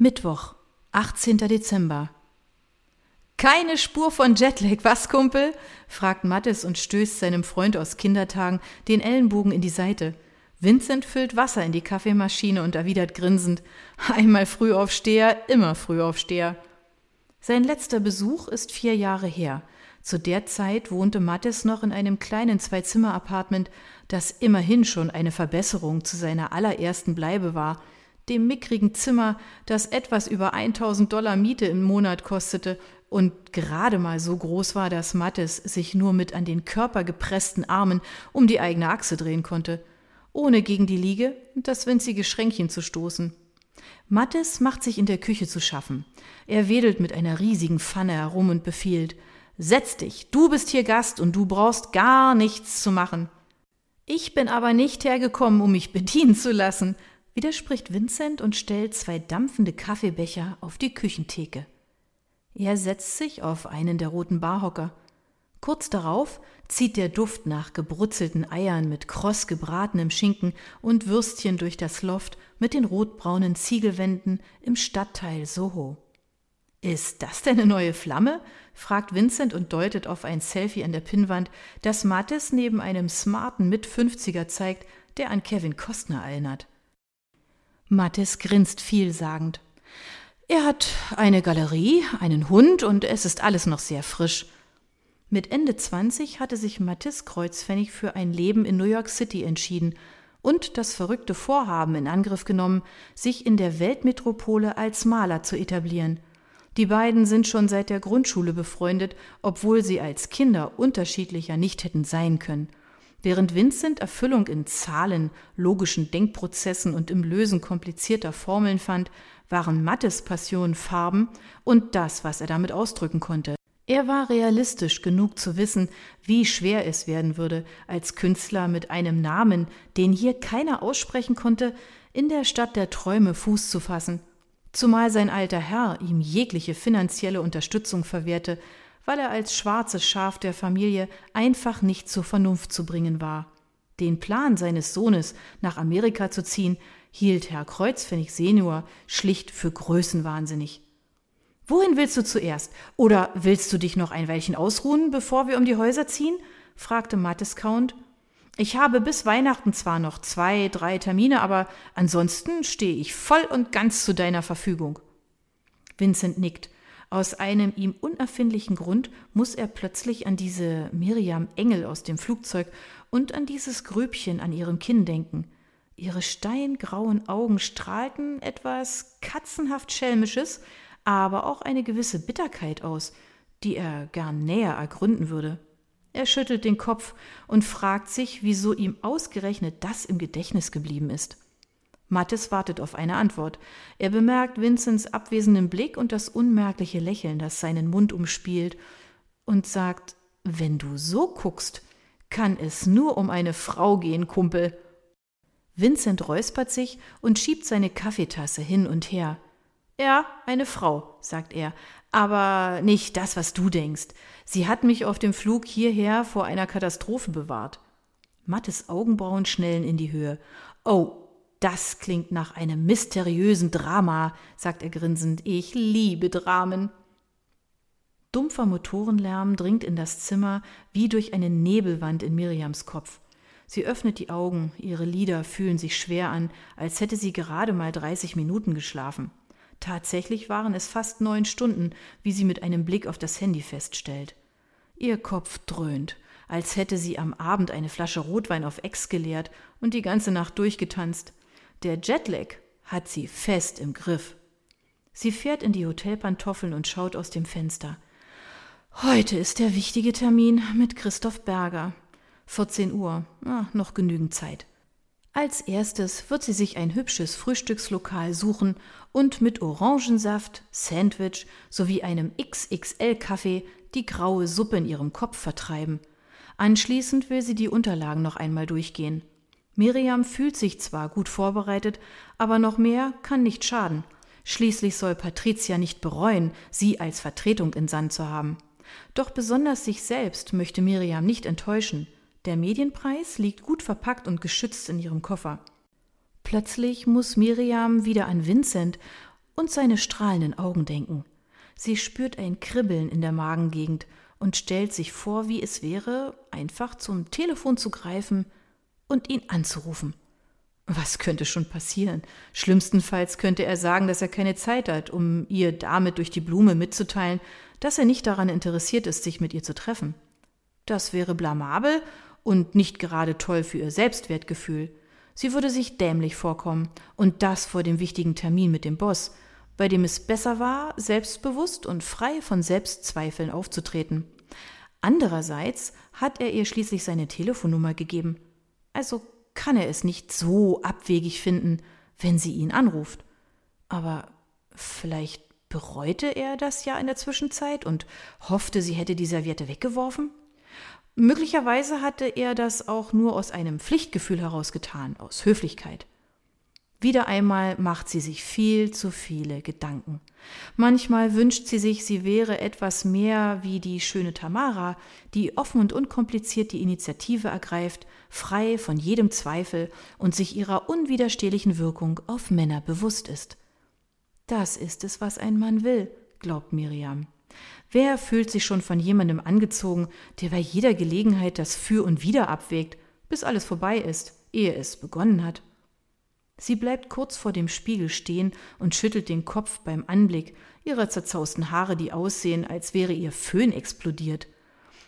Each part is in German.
Mittwoch, 18. Dezember. Keine Spur von Jetlag, was, Kumpel? fragt Mattes und stößt seinem Freund aus Kindertagen den Ellenbogen in die Seite. Vincent füllt Wasser in die Kaffeemaschine und erwidert grinsend: Einmal Frühaufsteher, immer Frühaufsteher. Sein letzter Besuch ist vier Jahre her. Zu der Zeit wohnte Mattes noch in einem kleinen Zwei-Zimmer-Apartment, das immerhin schon eine Verbesserung zu seiner allerersten Bleibe war – dem mickrigen Zimmer, das etwas über 1000 Dollar Miete im Monat kostete und gerade mal so groß war, dass Mattes sich nur mit an den Körper gepressten Armen um die eigene Achse drehen konnte, ohne gegen die Liege und das winzige Schränkchen zu stoßen. Mattes macht sich in der Küche zu schaffen. Er wedelt mit einer riesigen Pfanne herum und befiehlt Setz dich, du bist hier Gast und du brauchst gar nichts zu machen. Ich bin aber nicht hergekommen, um mich bedienen zu lassen, widerspricht Vincent und stellt zwei dampfende Kaffeebecher auf die Küchentheke. Er setzt sich auf einen der roten Barhocker. Kurz darauf zieht der Duft nach gebrutzelten Eiern mit kross gebratenem Schinken und Würstchen durch das Loft mit den rotbraunen Ziegelwänden im Stadtteil Soho. Ist das denn eine neue Flamme? fragt Vincent und deutet auf ein Selfie an der Pinnwand, das Mattes neben einem smarten Mit-50er zeigt, der an Kevin Costner erinnert. Mattes grinst vielsagend. Er hat eine Galerie, einen Hund und es ist alles noch sehr frisch. Mit Ende 20 hatte sich Mathis Kreuzpfennig für ein Leben in New York City entschieden und das verrückte Vorhaben in Angriff genommen, sich in der Weltmetropole als Maler zu etablieren. Die beiden sind schon seit der Grundschule befreundet, obwohl sie als Kinder unterschiedlicher nicht hätten sein können. Während Vincent Erfüllung in Zahlen, logischen Denkprozessen und im Lösen komplizierter Formeln fand, waren Mattes Passion Farben und das, was er damit ausdrücken konnte. Er war realistisch genug zu wissen, wie schwer es werden würde, als Künstler mit einem Namen, den hier keiner aussprechen konnte, in der Stadt der Träume Fuß zu fassen, zumal sein alter Herr ihm jegliche finanzielle Unterstützung verwehrte, weil er als schwarzes Schaf der Familie einfach nicht zur Vernunft zu bringen war. Den Plan seines Sohnes, nach Amerika zu ziehen, hielt Herr Kreuzpfennig senior schlicht für größenwahnsinnig. Wohin willst du zuerst? Oder willst du dich noch ein Weilchen ausruhen, bevor wir um die Häuser ziehen? fragte Mattes Count. Ich habe bis Weihnachten zwar noch zwei, drei Termine, aber ansonsten stehe ich voll und ganz zu deiner Verfügung. Vincent nickt. Aus einem ihm unerfindlichen Grund muss er plötzlich an diese Miriam Engel aus dem Flugzeug und an dieses Gröbchen an ihrem Kinn denken. Ihre steingrauen Augen strahlten etwas katzenhaft Schelmisches, aber auch eine gewisse Bitterkeit aus, die er gern näher ergründen würde. Er schüttelt den Kopf und fragt sich, wieso ihm ausgerechnet das im Gedächtnis geblieben ist. Mattes wartet auf eine Antwort. Er bemerkt Vincents abwesenden Blick und das unmerkliche Lächeln, das seinen Mund umspielt, und sagt Wenn du so guckst, kann es nur um eine Frau gehen, Kumpel. Vincent räuspert sich und schiebt seine Kaffeetasse hin und her. Ja, eine Frau, sagt er, aber nicht das, was du denkst. Sie hat mich auf dem Flug hierher vor einer Katastrophe bewahrt. Mattes Augenbrauen schnellen in die Höhe. Oh, das klingt nach einem mysteriösen Drama, sagt er grinsend. Ich liebe Dramen. Dumpfer Motorenlärm dringt in das Zimmer wie durch eine Nebelwand in Miriams Kopf. Sie öffnet die Augen, ihre Lider fühlen sich schwer an, als hätte sie gerade mal 30 Minuten geschlafen. Tatsächlich waren es fast neun Stunden, wie sie mit einem Blick auf das Handy feststellt. Ihr Kopf dröhnt, als hätte sie am Abend eine Flasche Rotwein auf Ex geleert und die ganze Nacht durchgetanzt. Der Jetlag hat sie fest im Griff. Sie fährt in die Hotelpantoffeln und schaut aus dem Fenster. Heute ist der wichtige Termin mit Christoph Berger. 14 Uhr, ah, noch genügend Zeit. Als erstes wird sie sich ein hübsches Frühstückslokal suchen und mit Orangensaft, Sandwich sowie einem XXL-Kaffee die graue Suppe in ihrem Kopf vertreiben. Anschließend will sie die Unterlagen noch einmal durchgehen. Miriam fühlt sich zwar gut vorbereitet, aber noch mehr kann nicht schaden. Schließlich soll Patricia nicht bereuen, sie als Vertretung in Sand zu haben. Doch besonders sich selbst möchte Miriam nicht enttäuschen. Der Medienpreis liegt gut verpackt und geschützt in ihrem Koffer. Plötzlich muss Miriam wieder an Vincent und seine strahlenden Augen denken. Sie spürt ein Kribbeln in der Magengegend und stellt sich vor, wie es wäre, einfach zum Telefon zu greifen und ihn anzurufen. Was könnte schon passieren? Schlimmstenfalls könnte er sagen, dass er keine Zeit hat, um ihr damit durch die Blume mitzuteilen, dass er nicht daran interessiert ist, sich mit ihr zu treffen. Das wäre blamabel und nicht gerade toll für ihr Selbstwertgefühl. Sie würde sich dämlich vorkommen, und das vor dem wichtigen Termin mit dem Boss, bei dem es besser war, selbstbewusst und frei von Selbstzweifeln aufzutreten. Andererseits hat er ihr schließlich seine Telefonnummer gegeben, also kann er es nicht so abwegig finden, wenn sie ihn anruft. Aber vielleicht bereute er das ja in der Zwischenzeit und hoffte, sie hätte die Serviette weggeworfen? Möglicherweise hatte er das auch nur aus einem Pflichtgefühl heraus getan, aus Höflichkeit. Wieder einmal macht sie sich viel zu viele Gedanken. Manchmal wünscht sie sich, sie wäre etwas mehr wie die schöne Tamara, die offen und unkompliziert die Initiative ergreift, frei von jedem Zweifel und sich ihrer unwiderstehlichen Wirkung auf Männer bewusst ist. Das ist es, was ein Mann will, glaubt Miriam. Wer fühlt sich schon von jemandem angezogen, der bei jeder Gelegenheit das Für und Wider abwägt, bis alles vorbei ist, ehe es begonnen hat? Sie bleibt kurz vor dem Spiegel stehen und schüttelt den Kopf beim Anblick ihrer zerzausten Haare, die aussehen, als wäre ihr Föhn explodiert.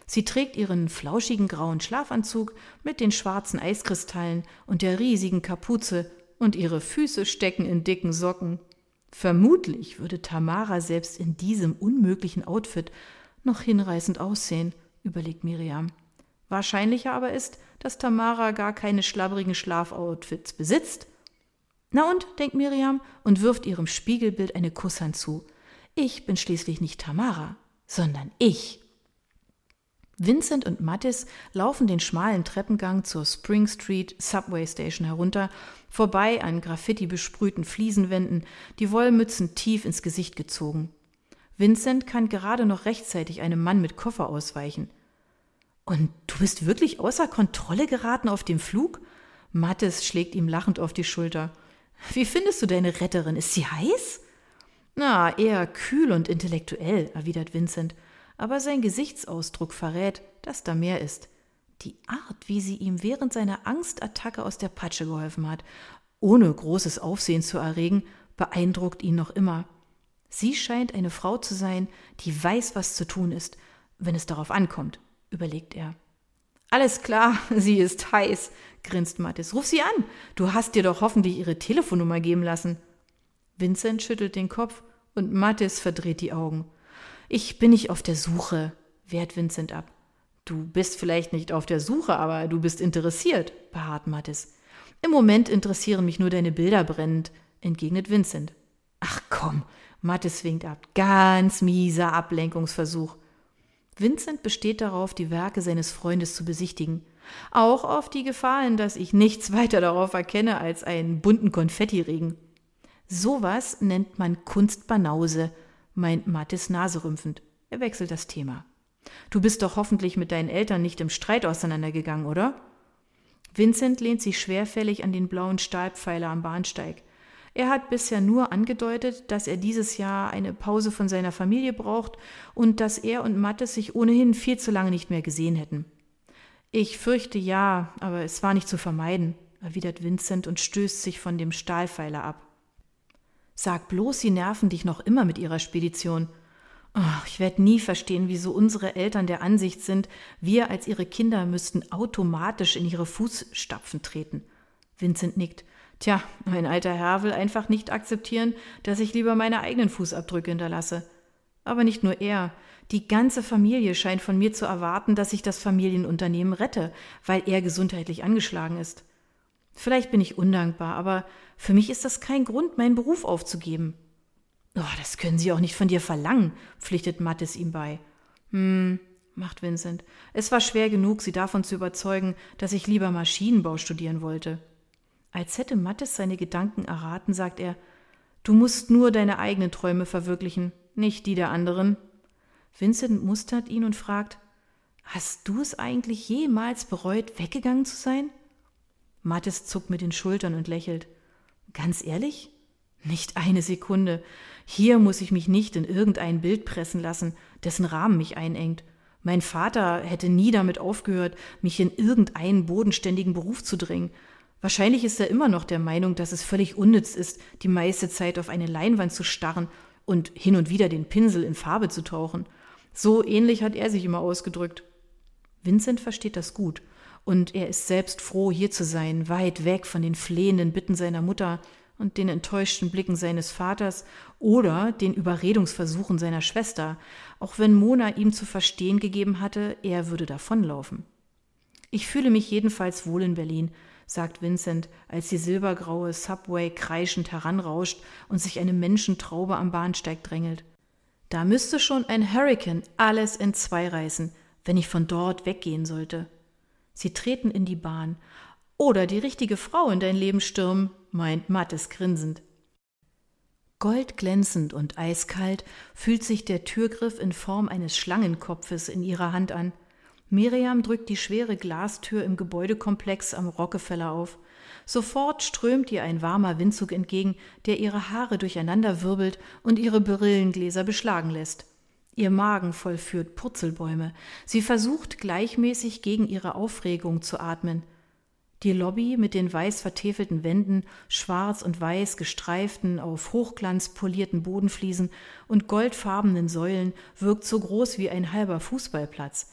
Sie trägt ihren flauschigen grauen Schlafanzug mit den schwarzen Eiskristallen und der riesigen Kapuze, und ihre Füße stecken in dicken Socken. Vermutlich würde Tamara selbst in diesem unmöglichen Outfit noch hinreißend aussehen, überlegt Miriam. Wahrscheinlicher aber ist, dass Tamara gar keine schlabbrigen Schlafoutfits besitzt na und, denkt Miriam und wirft ihrem Spiegelbild eine Kusshand zu. Ich bin schließlich nicht Tamara, sondern ich. Vincent und Mattis laufen den schmalen Treppengang zur Spring Street Subway Station herunter, vorbei an Graffiti besprühten Fliesenwänden, die Wollmützen tief ins Gesicht gezogen. Vincent kann gerade noch rechtzeitig einem Mann mit Koffer ausweichen. Und du bist wirklich außer Kontrolle geraten auf dem Flug? Mattis schlägt ihm lachend auf die Schulter. Wie findest du deine Retterin? Ist sie heiß? Na, eher kühl und intellektuell, erwidert Vincent, aber sein Gesichtsausdruck verrät, dass da mehr ist. Die Art, wie sie ihm während seiner Angstattacke aus der Patsche geholfen hat, ohne großes Aufsehen zu erregen, beeindruckt ihn noch immer. Sie scheint eine Frau zu sein, die weiß, was zu tun ist, wenn es darauf ankommt, überlegt er. Alles klar, sie ist heiß, grinst Mattis. Ruf sie an. Du hast dir doch hoffentlich ihre Telefonnummer geben lassen. Vincent schüttelt den Kopf und Mattis verdreht die Augen. Ich bin nicht auf der Suche, wehrt Vincent ab. Du bist vielleicht nicht auf der Suche, aber du bist interessiert, beharrt Mattis. Im Moment interessieren mich nur deine Bilder brennend, entgegnet Vincent. Ach komm, Mattis winkt ab. Ganz mieser Ablenkungsversuch. Vincent besteht darauf, die Werke seines Freundes zu besichtigen. Auch auf die Gefahren, dass ich nichts weiter darauf erkenne als einen bunten Konfettiregen. Sowas nennt man Kunstbanause, meint Mattes naserümpfend. Er wechselt das Thema. Du bist doch hoffentlich mit deinen Eltern nicht im Streit auseinandergegangen, oder? Vincent lehnt sich schwerfällig an den blauen Stahlpfeiler am Bahnsteig. Er hat bisher nur angedeutet, dass er dieses Jahr eine Pause von seiner Familie braucht und dass er und Mattes sich ohnehin viel zu lange nicht mehr gesehen hätten. Ich fürchte ja, aber es war nicht zu vermeiden, erwidert Vincent und stößt sich von dem Stahlpfeiler ab. Sag bloß, sie nerven dich noch immer mit ihrer Spedition. Oh, ich werde nie verstehen, wieso unsere Eltern der Ansicht sind, wir als ihre Kinder müssten automatisch in ihre Fußstapfen treten. Vincent nickt. Tja, mein alter Herr will einfach nicht akzeptieren, dass ich lieber meine eigenen Fußabdrücke hinterlasse. Aber nicht nur er, die ganze Familie scheint von mir zu erwarten, dass ich das Familienunternehmen rette, weil er gesundheitlich angeschlagen ist. Vielleicht bin ich undankbar, aber für mich ist das kein Grund, meinen Beruf aufzugeben. Oh, das können Sie auch nicht von dir verlangen, pflichtet Mattes ihm bei. Hm, macht Vincent. Es war schwer genug, sie davon zu überzeugen, dass ich lieber Maschinenbau studieren wollte. Als hätte Mattes seine Gedanken erraten, sagt er, du musst nur deine eigenen Träume verwirklichen, nicht die der anderen. Vincent mustert ihn und fragt, Hast du es eigentlich jemals bereut, weggegangen zu sein? Mattes zuckt mit den Schultern und lächelt. Ganz ehrlich? Nicht eine Sekunde. Hier muss ich mich nicht in irgendein Bild pressen lassen, dessen Rahmen mich einengt. Mein Vater hätte nie damit aufgehört, mich in irgendeinen bodenständigen Beruf zu drängen. Wahrscheinlich ist er immer noch der Meinung, dass es völlig unnütz ist, die meiste Zeit auf eine Leinwand zu starren und hin und wieder den Pinsel in Farbe zu tauchen. So ähnlich hat er sich immer ausgedrückt. Vincent versteht das gut, und er ist selbst froh, hier zu sein, weit weg von den flehenden Bitten seiner Mutter und den enttäuschten Blicken seines Vaters oder den Überredungsversuchen seiner Schwester, auch wenn Mona ihm zu verstehen gegeben hatte, er würde davonlaufen. Ich fühle mich jedenfalls wohl in Berlin, sagt Vincent, als die silbergraue Subway kreischend heranrauscht und sich eine Menschentraube am Bahnsteig drängelt. Da müsste schon ein Hurricane alles in zwei reißen, wenn ich von dort weggehen sollte. Sie treten in die Bahn. Oder die richtige Frau in dein Leben stürmen, meint Mattes grinsend. Goldglänzend und eiskalt fühlt sich der Türgriff in Form eines Schlangenkopfes in ihrer Hand an. Miriam drückt die schwere Glastür im Gebäudekomplex am Rockefeller auf. Sofort strömt ihr ein warmer Windzug entgegen, der ihre Haare durcheinanderwirbelt und ihre Brillengläser beschlagen lässt. Ihr Magen vollführt Purzelbäume. Sie versucht gleichmäßig gegen ihre Aufregung zu atmen. Die Lobby mit den weiß vertäfelten Wänden, schwarz und weiß gestreiften, auf Hochglanz polierten Bodenfliesen und goldfarbenen Säulen wirkt so groß wie ein halber Fußballplatz.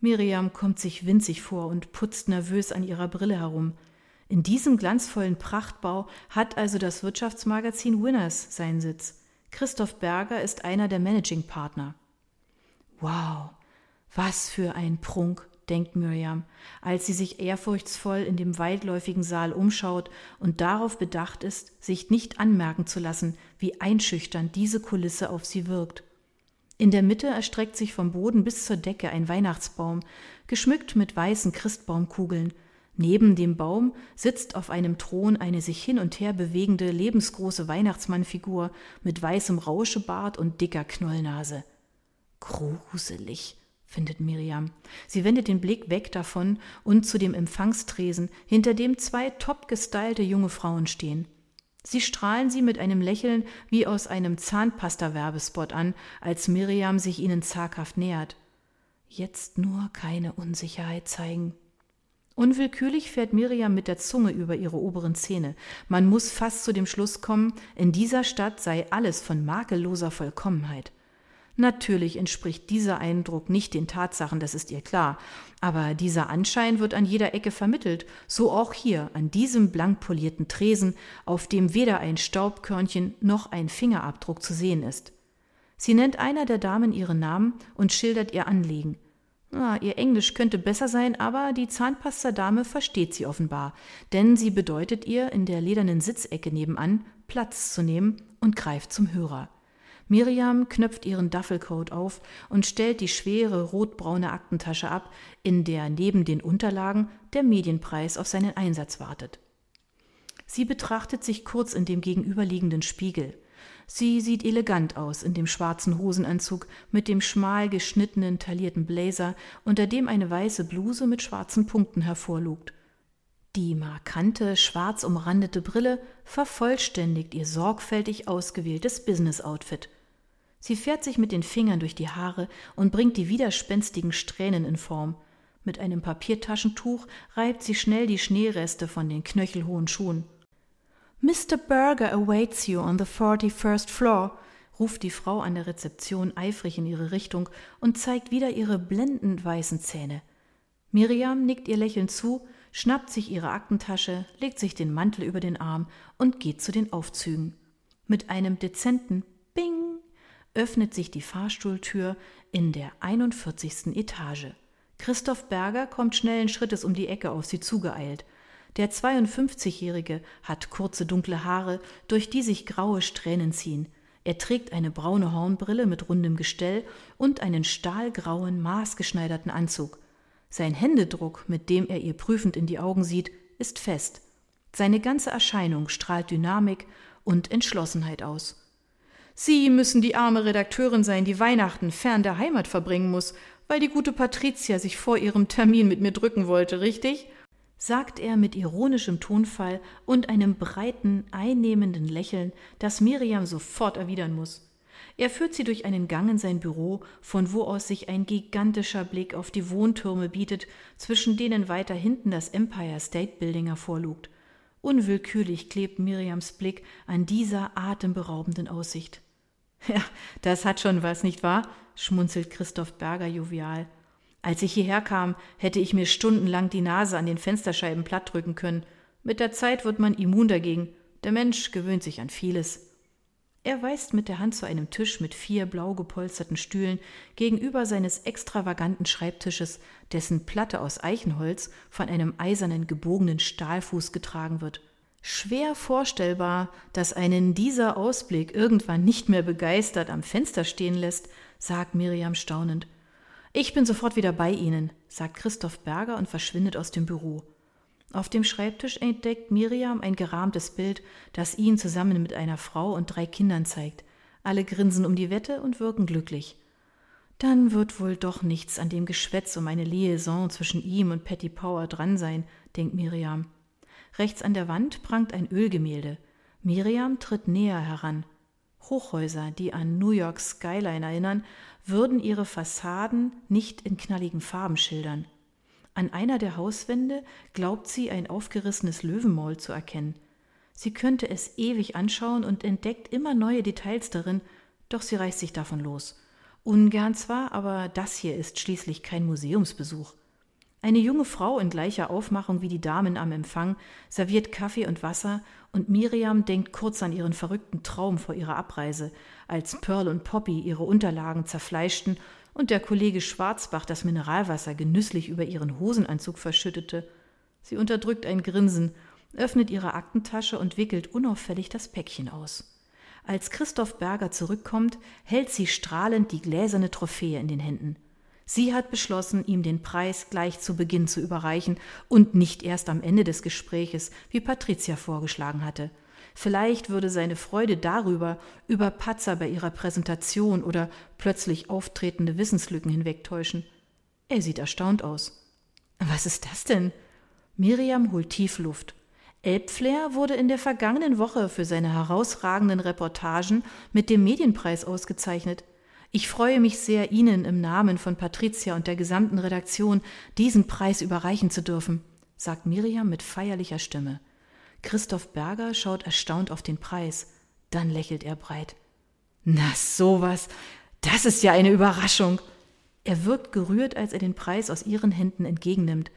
Miriam kommt sich winzig vor und putzt nervös an ihrer Brille herum. In diesem glanzvollen Prachtbau hat also das Wirtschaftsmagazin Winners seinen Sitz. Christoph Berger ist einer der Managing Partner. Wow, was für ein Prunk, denkt Miriam, als sie sich ehrfurchtsvoll in dem weitläufigen Saal umschaut und darauf bedacht ist, sich nicht anmerken zu lassen, wie einschüchternd diese Kulisse auf sie wirkt. In der Mitte erstreckt sich vom Boden bis zur Decke ein Weihnachtsbaum, geschmückt mit weißen Christbaumkugeln. Neben dem Baum sitzt auf einem Thron eine sich hin und her bewegende, lebensgroße Weihnachtsmannfigur mit weißem Rauschebart und dicker Knollnase. Gruselig, findet Miriam. Sie wendet den Blick weg davon und zu dem Empfangstresen, hinter dem zwei topgestylte junge Frauen stehen. Sie strahlen sie mit einem Lächeln wie aus einem Zahnpasta-Werbespot an, als Miriam sich ihnen zaghaft nähert. Jetzt nur keine Unsicherheit zeigen. Unwillkürlich fährt Miriam mit der Zunge über ihre oberen Zähne. Man muss fast zu dem Schluss kommen, in dieser Stadt sei alles von makelloser Vollkommenheit. Natürlich entspricht dieser Eindruck nicht den Tatsachen, das ist ihr klar, aber dieser Anschein wird an jeder Ecke vermittelt, so auch hier an diesem blank polierten Tresen, auf dem weder ein Staubkörnchen noch ein Fingerabdruck zu sehen ist. Sie nennt einer der Damen ihren Namen und schildert ihr Anliegen. Ah, ihr Englisch könnte besser sein, aber die Zahnpastadame versteht sie offenbar, denn sie bedeutet ihr, in der ledernen Sitzecke nebenan Platz zu nehmen und greift zum Hörer. Miriam knöpft ihren Duffelcoat auf und stellt die schwere rotbraune Aktentasche ab, in der neben den Unterlagen der Medienpreis auf seinen Einsatz wartet. Sie betrachtet sich kurz in dem gegenüberliegenden Spiegel. Sie sieht elegant aus in dem schwarzen Hosenanzug mit dem schmal geschnittenen taillierten Blazer, unter dem eine weiße Bluse mit schwarzen Punkten hervorlugt. Die markante, schwarz umrandete Brille vervollständigt ihr sorgfältig ausgewähltes Business-Outfit. Sie fährt sich mit den Fingern durch die Haare und bringt die widerspenstigen Strähnen in Form. Mit einem Papiertaschentuch reibt sie schnell die Schneereste von den knöchelhohen Schuhen. Mr. Berger awaits you on the forty-first floor, ruft die Frau an der Rezeption eifrig in ihre Richtung und zeigt wieder ihre blendend weißen Zähne. Miriam nickt ihr lächelnd zu, schnappt sich ihre Aktentasche, legt sich den Mantel über den Arm und geht zu den Aufzügen. Mit einem dezenten Bing öffnet sich die Fahrstuhltür in der 41. Etage. Christoph Berger kommt schnellen Schrittes um die Ecke auf sie zugeeilt. Der 52-Jährige hat kurze dunkle Haare, durch die sich graue Strähnen ziehen. Er trägt eine braune Hornbrille mit rundem Gestell und einen stahlgrauen, maßgeschneiderten Anzug. Sein Händedruck, mit dem er ihr prüfend in die Augen sieht, ist fest. Seine ganze Erscheinung strahlt Dynamik und Entschlossenheit aus. Sie müssen die arme Redakteurin sein, die Weihnachten fern der Heimat verbringen muss, weil die gute Patricia sich vor ihrem Termin mit mir drücken wollte, richtig? sagt er mit ironischem Tonfall und einem breiten, einnehmenden Lächeln, das Miriam sofort erwidern muss. Er führt sie durch einen Gang in sein Büro, von wo aus sich ein gigantischer Blick auf die Wohntürme bietet, zwischen denen weiter hinten das Empire State Building hervorlugt. Unwillkürlich klebt Miriams Blick an dieser atemberaubenden Aussicht. Ja, das hat schon was, nicht wahr? schmunzelt Christoph Berger jovial. Als ich hierher kam, hätte ich mir stundenlang die Nase an den Fensterscheiben plattdrücken können. Mit der Zeit wird man immun dagegen. Der Mensch gewöhnt sich an vieles. Er weist mit der Hand zu einem Tisch mit vier blau gepolsterten Stühlen gegenüber seines extravaganten Schreibtisches, dessen Platte aus Eichenholz von einem eisernen gebogenen Stahlfuß getragen wird. Schwer vorstellbar, dass einen dieser Ausblick irgendwann nicht mehr begeistert am Fenster stehen lässt, sagt Miriam staunend. Ich bin sofort wieder bei Ihnen, sagt Christoph Berger und verschwindet aus dem Büro. Auf dem Schreibtisch entdeckt Miriam ein gerahmtes Bild, das ihn zusammen mit einer Frau und drei Kindern zeigt. Alle grinsen um die Wette und wirken glücklich. Dann wird wohl doch nichts an dem Geschwätz um eine Liaison zwischen ihm und Patty Power dran sein, denkt Miriam. Rechts an der Wand prangt ein Ölgemälde. Miriam tritt näher heran. Hochhäuser, die an New York Skyline erinnern, würden ihre Fassaden nicht in knalligen Farben schildern. An einer der Hauswände glaubt sie ein aufgerissenes Löwenmaul zu erkennen. Sie könnte es ewig anschauen und entdeckt immer neue Details darin, doch sie reißt sich davon los. Ungern zwar, aber das hier ist schließlich kein Museumsbesuch. Eine junge Frau in gleicher Aufmachung wie die Damen am Empfang serviert Kaffee und Wasser und Miriam denkt kurz an ihren verrückten Traum vor ihrer Abreise, als Pearl und Poppy ihre Unterlagen zerfleischten und der Kollege Schwarzbach das Mineralwasser genüsslich über ihren Hosenanzug verschüttete. Sie unterdrückt ein Grinsen, öffnet ihre Aktentasche und wickelt unauffällig das Päckchen aus. Als Christoph Berger zurückkommt, hält sie strahlend die gläserne Trophäe in den Händen. Sie hat beschlossen, ihm den Preis gleich zu Beginn zu überreichen und nicht erst am Ende des Gespräches, wie Patricia vorgeschlagen hatte. Vielleicht würde seine Freude darüber, über Patzer bei ihrer Präsentation oder plötzlich auftretende Wissenslücken hinwegtäuschen. Er sieht erstaunt aus. Was ist das denn? Miriam holt tief Luft. Elbflair wurde in der vergangenen Woche für seine herausragenden Reportagen mit dem Medienpreis ausgezeichnet. Ich freue mich sehr, Ihnen im Namen von Patricia und der gesamten Redaktion diesen Preis überreichen zu dürfen, sagt Miriam mit feierlicher Stimme. Christoph Berger schaut erstaunt auf den Preis. Dann lächelt er breit. Na sowas. Das ist ja eine Überraschung. Er wirkt gerührt, als er den Preis aus ihren Händen entgegennimmt.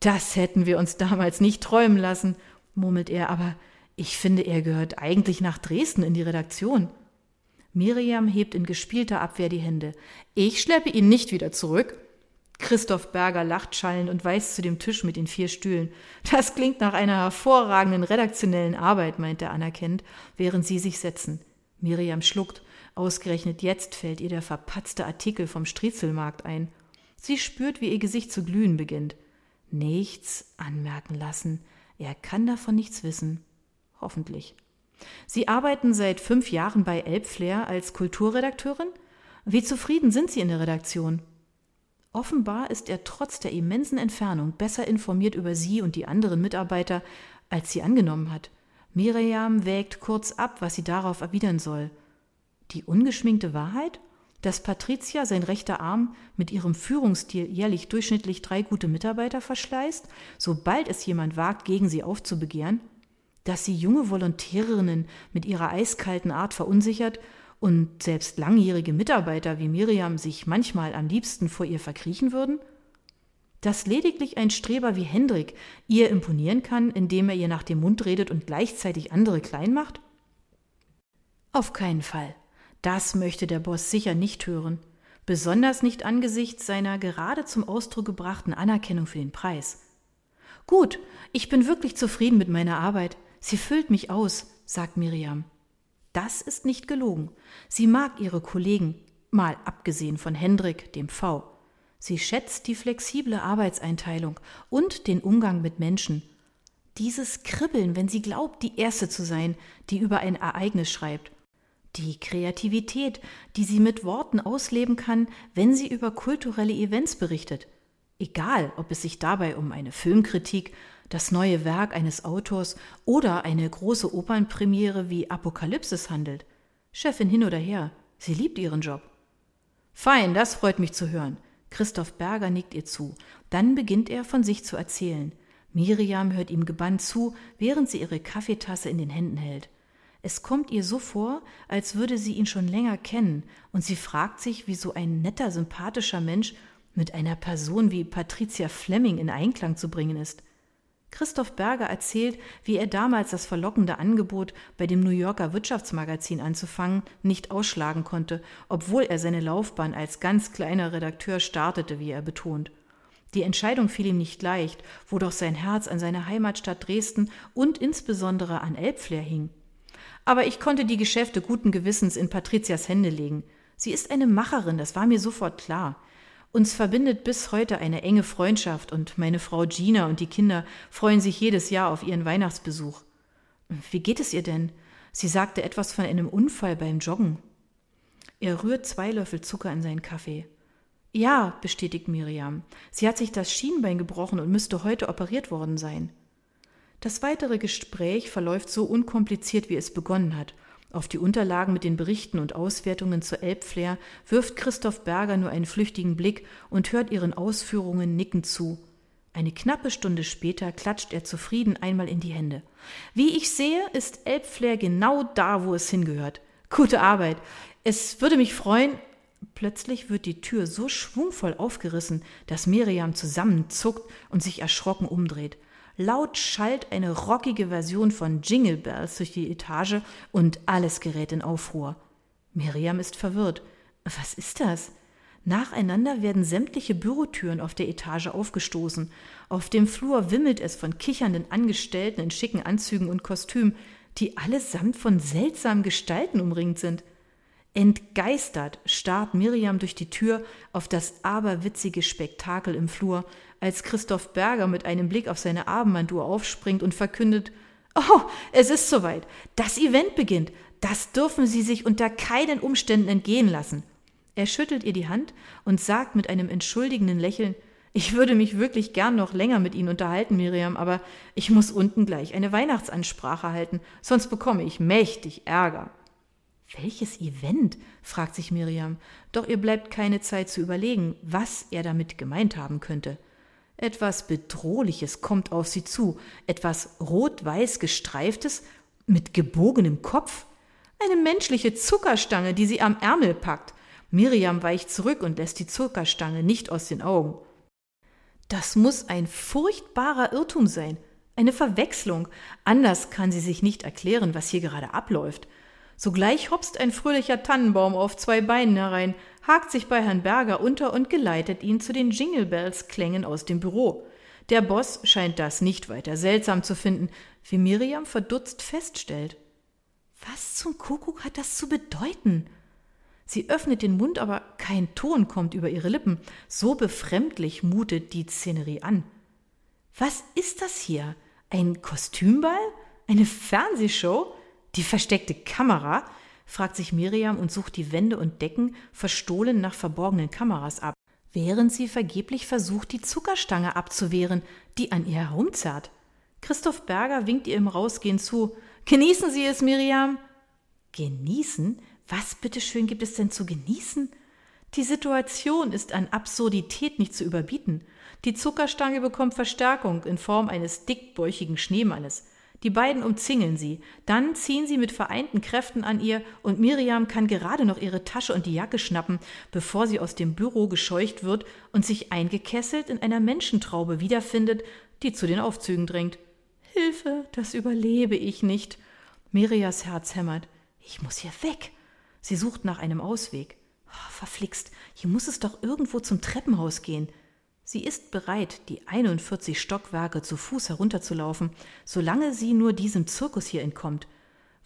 Das hätten wir uns damals nicht träumen lassen, murmelt er, aber ich finde, er gehört eigentlich nach Dresden in die Redaktion. Miriam hebt in gespielter Abwehr die Hände. Ich schleppe ihn nicht wieder zurück. Christoph Berger lacht schallend und weist zu dem Tisch mit den vier Stühlen. Das klingt nach einer hervorragenden redaktionellen Arbeit, meint er anerkennend, während sie sich setzen. Miriam schluckt. Ausgerechnet jetzt fällt ihr der verpatzte Artikel vom Striezelmarkt ein. Sie spürt, wie ihr Gesicht zu glühen beginnt. Nichts anmerken lassen. Er kann davon nichts wissen. Hoffentlich. Sie arbeiten seit fünf Jahren bei Elbflair als Kulturredakteurin? Wie zufrieden sind Sie in der Redaktion? Offenbar ist er trotz der immensen Entfernung besser informiert über sie und die anderen Mitarbeiter, als sie angenommen hat. Miriam wägt kurz ab, was sie darauf erwidern soll. Die ungeschminkte Wahrheit? Dass Patricia, sein rechter Arm, mit ihrem Führungsstil jährlich durchschnittlich drei gute Mitarbeiter verschleißt, sobald es jemand wagt, gegen sie aufzubegehren? Dass sie junge Volontärinnen mit ihrer eiskalten Art verunsichert und selbst langjährige Mitarbeiter wie Miriam sich manchmal am liebsten vor ihr verkriechen würden? Dass lediglich ein Streber wie Hendrik ihr imponieren kann, indem er ihr nach dem Mund redet und gleichzeitig andere klein macht? Auf keinen Fall. Das möchte der Boss sicher nicht hören, besonders nicht angesichts seiner gerade zum Ausdruck gebrachten Anerkennung für den Preis. Gut, ich bin wirklich zufrieden mit meiner Arbeit. Sie füllt mich aus, sagt Miriam. Das ist nicht gelogen. Sie mag ihre Kollegen, mal abgesehen von Hendrik, dem V. Sie schätzt die flexible Arbeitseinteilung und den Umgang mit Menschen. Dieses Kribbeln, wenn sie glaubt, die Erste zu sein, die über ein Ereignis schreibt. Die Kreativität, die sie mit Worten ausleben kann, wenn sie über kulturelle Events berichtet. Egal, ob es sich dabei um eine Filmkritik, das neue Werk eines Autors oder eine große Opernpremiere wie Apokalypsis handelt. Chefin hin oder her, sie liebt ihren Job. Fein, das freut mich zu hören. Christoph Berger nickt ihr zu. Dann beginnt er von sich zu erzählen. Miriam hört ihm gebannt zu, während sie ihre Kaffeetasse in den Händen hält. Es kommt ihr so vor, als würde sie ihn schon länger kennen, und sie fragt sich, wie so ein netter, sympathischer Mensch mit einer Person wie Patricia Fleming in Einklang zu bringen ist. Christoph Berger erzählt, wie er damals das verlockende Angebot, bei dem New Yorker Wirtschaftsmagazin anzufangen, nicht ausschlagen konnte, obwohl er seine Laufbahn als ganz kleiner Redakteur startete, wie er betont. Die Entscheidung fiel ihm nicht leicht, wo doch sein Herz an seine Heimatstadt Dresden und insbesondere an Elbflair hing. Aber ich konnte die Geschäfte guten Gewissens in Patrizias Hände legen. Sie ist eine Macherin, das war mir sofort klar. Uns verbindet bis heute eine enge Freundschaft und meine Frau Gina und die Kinder freuen sich jedes Jahr auf ihren Weihnachtsbesuch. Wie geht es ihr denn? Sie sagte etwas von einem Unfall beim Joggen. Er rührt zwei Löffel Zucker in seinen Kaffee. Ja, bestätigt Miriam. Sie hat sich das Schienbein gebrochen und müsste heute operiert worden sein. Das weitere Gespräch verläuft so unkompliziert, wie es begonnen hat, auf die Unterlagen mit den Berichten und Auswertungen zur Elbflair wirft Christoph Berger nur einen flüchtigen Blick und hört ihren Ausführungen nickend zu. Eine knappe Stunde später klatscht er zufrieden einmal in die Hände. Wie ich sehe, ist Elbflair genau da, wo es hingehört. Gute Arbeit. Es würde mich freuen. Plötzlich wird die Tür so schwungvoll aufgerissen, dass Miriam zusammenzuckt und sich erschrocken umdreht. Laut schallt eine rockige Version von Jingle Bells durch die Etage und alles gerät in Aufruhr. Miriam ist verwirrt. Was ist das? Nacheinander werden sämtliche Bürotüren auf der Etage aufgestoßen. Auf dem Flur wimmelt es von kichernden Angestellten in schicken Anzügen und Kostümen, die allesamt von seltsamen Gestalten umringt sind. Entgeistert starrt Miriam durch die Tür auf das aberwitzige Spektakel im Flur, als Christoph Berger mit einem Blick auf seine Abendmandur aufspringt und verkündet Oh, es ist soweit. Das Event beginnt. Das dürfen Sie sich unter keinen Umständen entgehen lassen. Er schüttelt ihr die Hand und sagt mit einem entschuldigenden Lächeln Ich würde mich wirklich gern noch länger mit Ihnen unterhalten, Miriam, aber ich muss unten gleich eine Weihnachtsansprache halten, sonst bekomme ich mächtig Ärger. Welches Event? fragt sich Miriam, doch ihr bleibt keine Zeit zu überlegen, was er damit gemeint haben könnte. Etwas Bedrohliches kommt auf sie zu, etwas rot-weiß gestreiftes mit gebogenem Kopf. Eine menschliche Zuckerstange, die sie am Ärmel packt. Miriam weicht zurück und lässt die Zuckerstange nicht aus den Augen. Das muss ein furchtbarer Irrtum sein, eine Verwechslung. Anders kann sie sich nicht erklären, was hier gerade abläuft. Sogleich hopst ein fröhlicher Tannenbaum auf zwei Beinen herein, hakt sich bei Herrn Berger unter und geleitet ihn zu den Jingle Bells Klängen aus dem Büro. Der Boss scheint das nicht weiter seltsam zu finden, wie Miriam verdutzt feststellt. Was zum Kuckuck hat das zu bedeuten? Sie öffnet den Mund, aber kein Ton kommt über ihre Lippen. So befremdlich mutet die Szenerie an. Was ist das hier? Ein Kostümball? Eine Fernsehshow? Die versteckte Kamera? fragt sich Miriam und sucht die Wände und Decken verstohlen nach verborgenen Kameras ab, während sie vergeblich versucht, die Zuckerstange abzuwehren, die an ihr herumzerrt. Christoph Berger winkt ihr im Rausgehen zu. Genießen Sie es, Miriam. Genießen? Was bitteschön gibt es denn zu genießen? Die Situation ist an Absurdität nicht zu überbieten. Die Zuckerstange bekommt Verstärkung in Form eines dickbäuchigen Schneemannes. Die beiden umzingeln sie, dann ziehen sie mit vereinten Kräften an ihr und Miriam kann gerade noch ihre Tasche und die Jacke schnappen, bevor sie aus dem Büro gescheucht wird und sich eingekesselt in einer Menschentraube wiederfindet, die zu den Aufzügen drängt. Hilfe, das überlebe ich nicht. Mirias Herz hämmert. Ich muss hier weg. Sie sucht nach einem Ausweg. Oh, verflixt, hier muss es doch irgendwo zum Treppenhaus gehen. Sie ist bereit, die 41 Stockwerke zu Fuß herunterzulaufen, solange sie nur diesem Zirkus hier entkommt.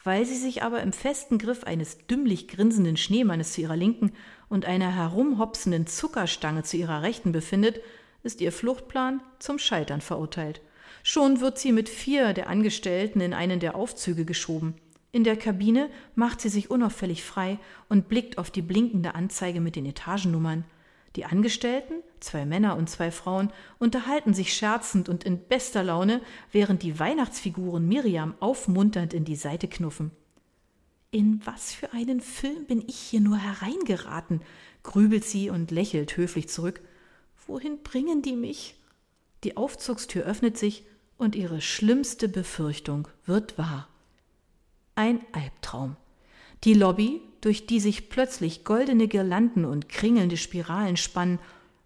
Weil sie sich aber im festen Griff eines dümmlich grinsenden Schneemannes zu ihrer Linken und einer herumhopsenden Zuckerstange zu ihrer Rechten befindet, ist ihr Fluchtplan zum Scheitern verurteilt. Schon wird sie mit vier der Angestellten in einen der Aufzüge geschoben. In der Kabine macht sie sich unauffällig frei und blickt auf die blinkende Anzeige mit den Etagennummern. Die Angestellten, zwei Männer und zwei Frauen, unterhalten sich scherzend und in bester Laune, während die Weihnachtsfiguren Miriam aufmunternd in die Seite knuffen. In was für einen Film bin ich hier nur hereingeraten? grübelt sie und lächelt höflich zurück. Wohin bringen die mich? Die Aufzugstür öffnet sich und ihre schlimmste Befürchtung wird wahr. Ein Albtraum. Die Lobby, durch die sich plötzlich goldene Girlanden und kringelnde Spiralen spannen,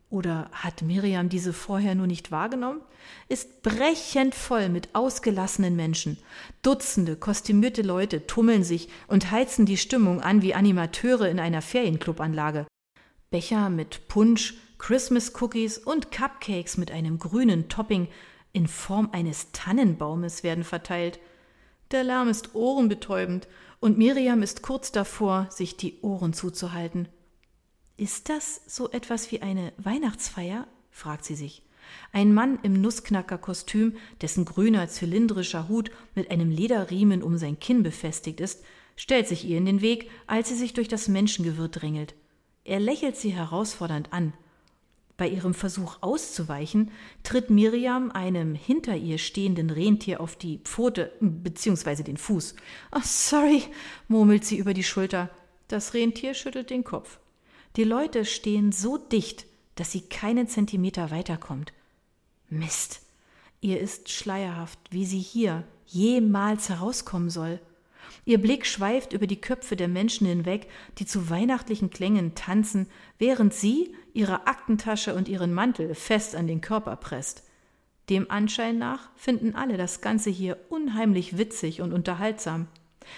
oder hat Miriam diese vorher nur nicht wahrgenommen? Ist brechend voll mit ausgelassenen Menschen. Dutzende kostümierte Leute tummeln sich und heizen die Stimmung an wie Animateure in einer Ferienclubanlage. Becher mit Punsch, Christmas Cookies und Cupcakes mit einem grünen Topping in Form eines Tannenbaumes werden verteilt. Der Lärm ist ohrenbetäubend und Miriam ist kurz davor, sich die Ohren zuzuhalten. Ist das so etwas wie eine Weihnachtsfeier? fragt sie sich. Ein Mann im Nussknackerkostüm, dessen grüner zylindrischer Hut mit einem Lederriemen um sein Kinn befestigt ist, stellt sich ihr in den Weg, als sie sich durch das Menschengewirr drängelt. Er lächelt sie herausfordernd an. Bei ihrem Versuch auszuweichen, tritt Miriam einem hinter ihr stehenden Rentier auf die Pfote bzw. den Fuß. Oh, sorry, murmelt sie über die Schulter. Das Rentier schüttelt den Kopf. Die Leute stehen so dicht, dass sie keinen Zentimeter weiterkommt. Mist. Ihr ist schleierhaft, wie sie hier jemals herauskommen soll. Ihr Blick schweift über die Köpfe der Menschen hinweg, die zu weihnachtlichen Klängen tanzen, während sie ihre Aktentasche und ihren Mantel fest an den Körper presst. Dem Anschein nach finden alle das Ganze hier unheimlich witzig und unterhaltsam.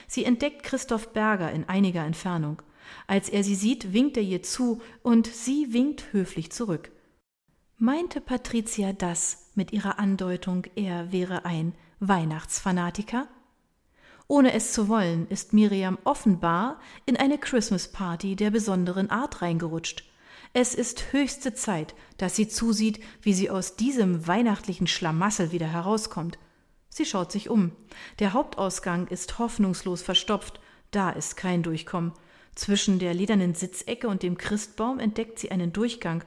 Sie entdeckt Christoph Berger in einiger Entfernung. Als er sie sieht, winkt er ihr zu und sie winkt höflich zurück. Meinte Patricia das mit ihrer Andeutung, er wäre ein Weihnachtsfanatiker? Ohne es zu wollen, ist Miriam offenbar in eine Christmas Party der besonderen Art reingerutscht. Es ist höchste Zeit, dass sie zusieht, wie sie aus diesem weihnachtlichen Schlamassel wieder herauskommt. Sie schaut sich um. Der Hauptausgang ist hoffnungslos verstopft, da ist kein Durchkommen. Zwischen der ledernen Sitzecke und dem Christbaum entdeckt sie einen Durchgang.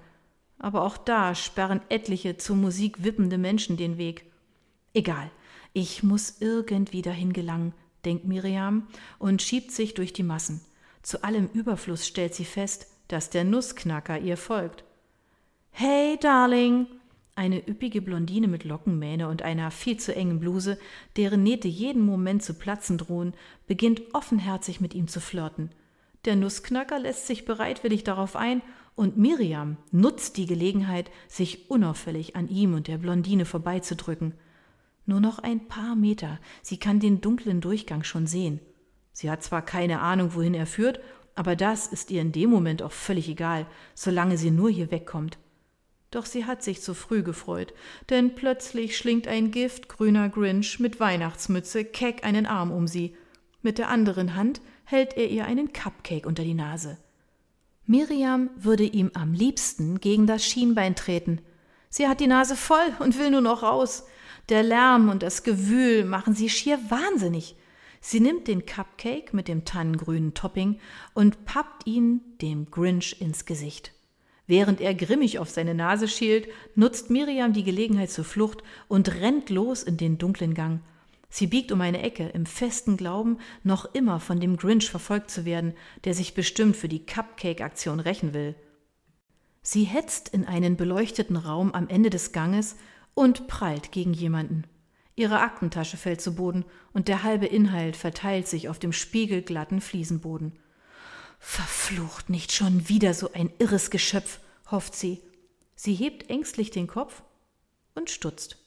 Aber auch da sperren etliche zur Musik wippende Menschen den Weg. Egal, ich muss irgendwie dahin gelangen, denkt Miriam und schiebt sich durch die Massen. Zu allem Überfluss stellt sie fest, dass der Nussknacker ihr folgt. Hey, Darling! Eine üppige Blondine mit Lockenmähne und einer viel zu engen Bluse, deren Nähte jeden Moment zu platzen drohen, beginnt offenherzig mit ihm zu flirten. Der Nussknacker lässt sich bereitwillig darauf ein, und Miriam nutzt die Gelegenheit, sich unauffällig an ihm und der Blondine vorbeizudrücken. Nur noch ein paar Meter. Sie kann den dunklen Durchgang schon sehen. Sie hat zwar keine Ahnung, wohin er führt, aber das ist ihr in dem Moment auch völlig egal, solange sie nur hier wegkommt. Doch sie hat sich zu früh gefreut, denn plötzlich schlingt ein giftgrüner Grinch mit Weihnachtsmütze keck einen Arm um sie. Mit der anderen Hand hält er ihr einen Cupcake unter die Nase. Miriam würde ihm am liebsten gegen das Schienbein treten. Sie hat die Nase voll und will nur noch raus. Der Lärm und das Gewühl machen sie schier wahnsinnig. Sie nimmt den Cupcake mit dem tannengrünen Topping und pappt ihn dem Grinch ins Gesicht. Während er grimmig auf seine Nase schielt, nutzt Miriam die Gelegenheit zur Flucht und rennt los in den dunklen Gang. Sie biegt um eine Ecke, im festen Glauben, noch immer von dem Grinch verfolgt zu werden, der sich bestimmt für die Cupcake-Aktion rächen will. Sie hetzt in einen beleuchteten Raum am Ende des Ganges und prallt gegen jemanden. Ihre Aktentasche fällt zu Boden und der halbe Inhalt verteilt sich auf dem spiegelglatten Fliesenboden. Verflucht, nicht schon wieder so ein irres Geschöpf, hofft sie. Sie hebt ängstlich den Kopf und stutzt.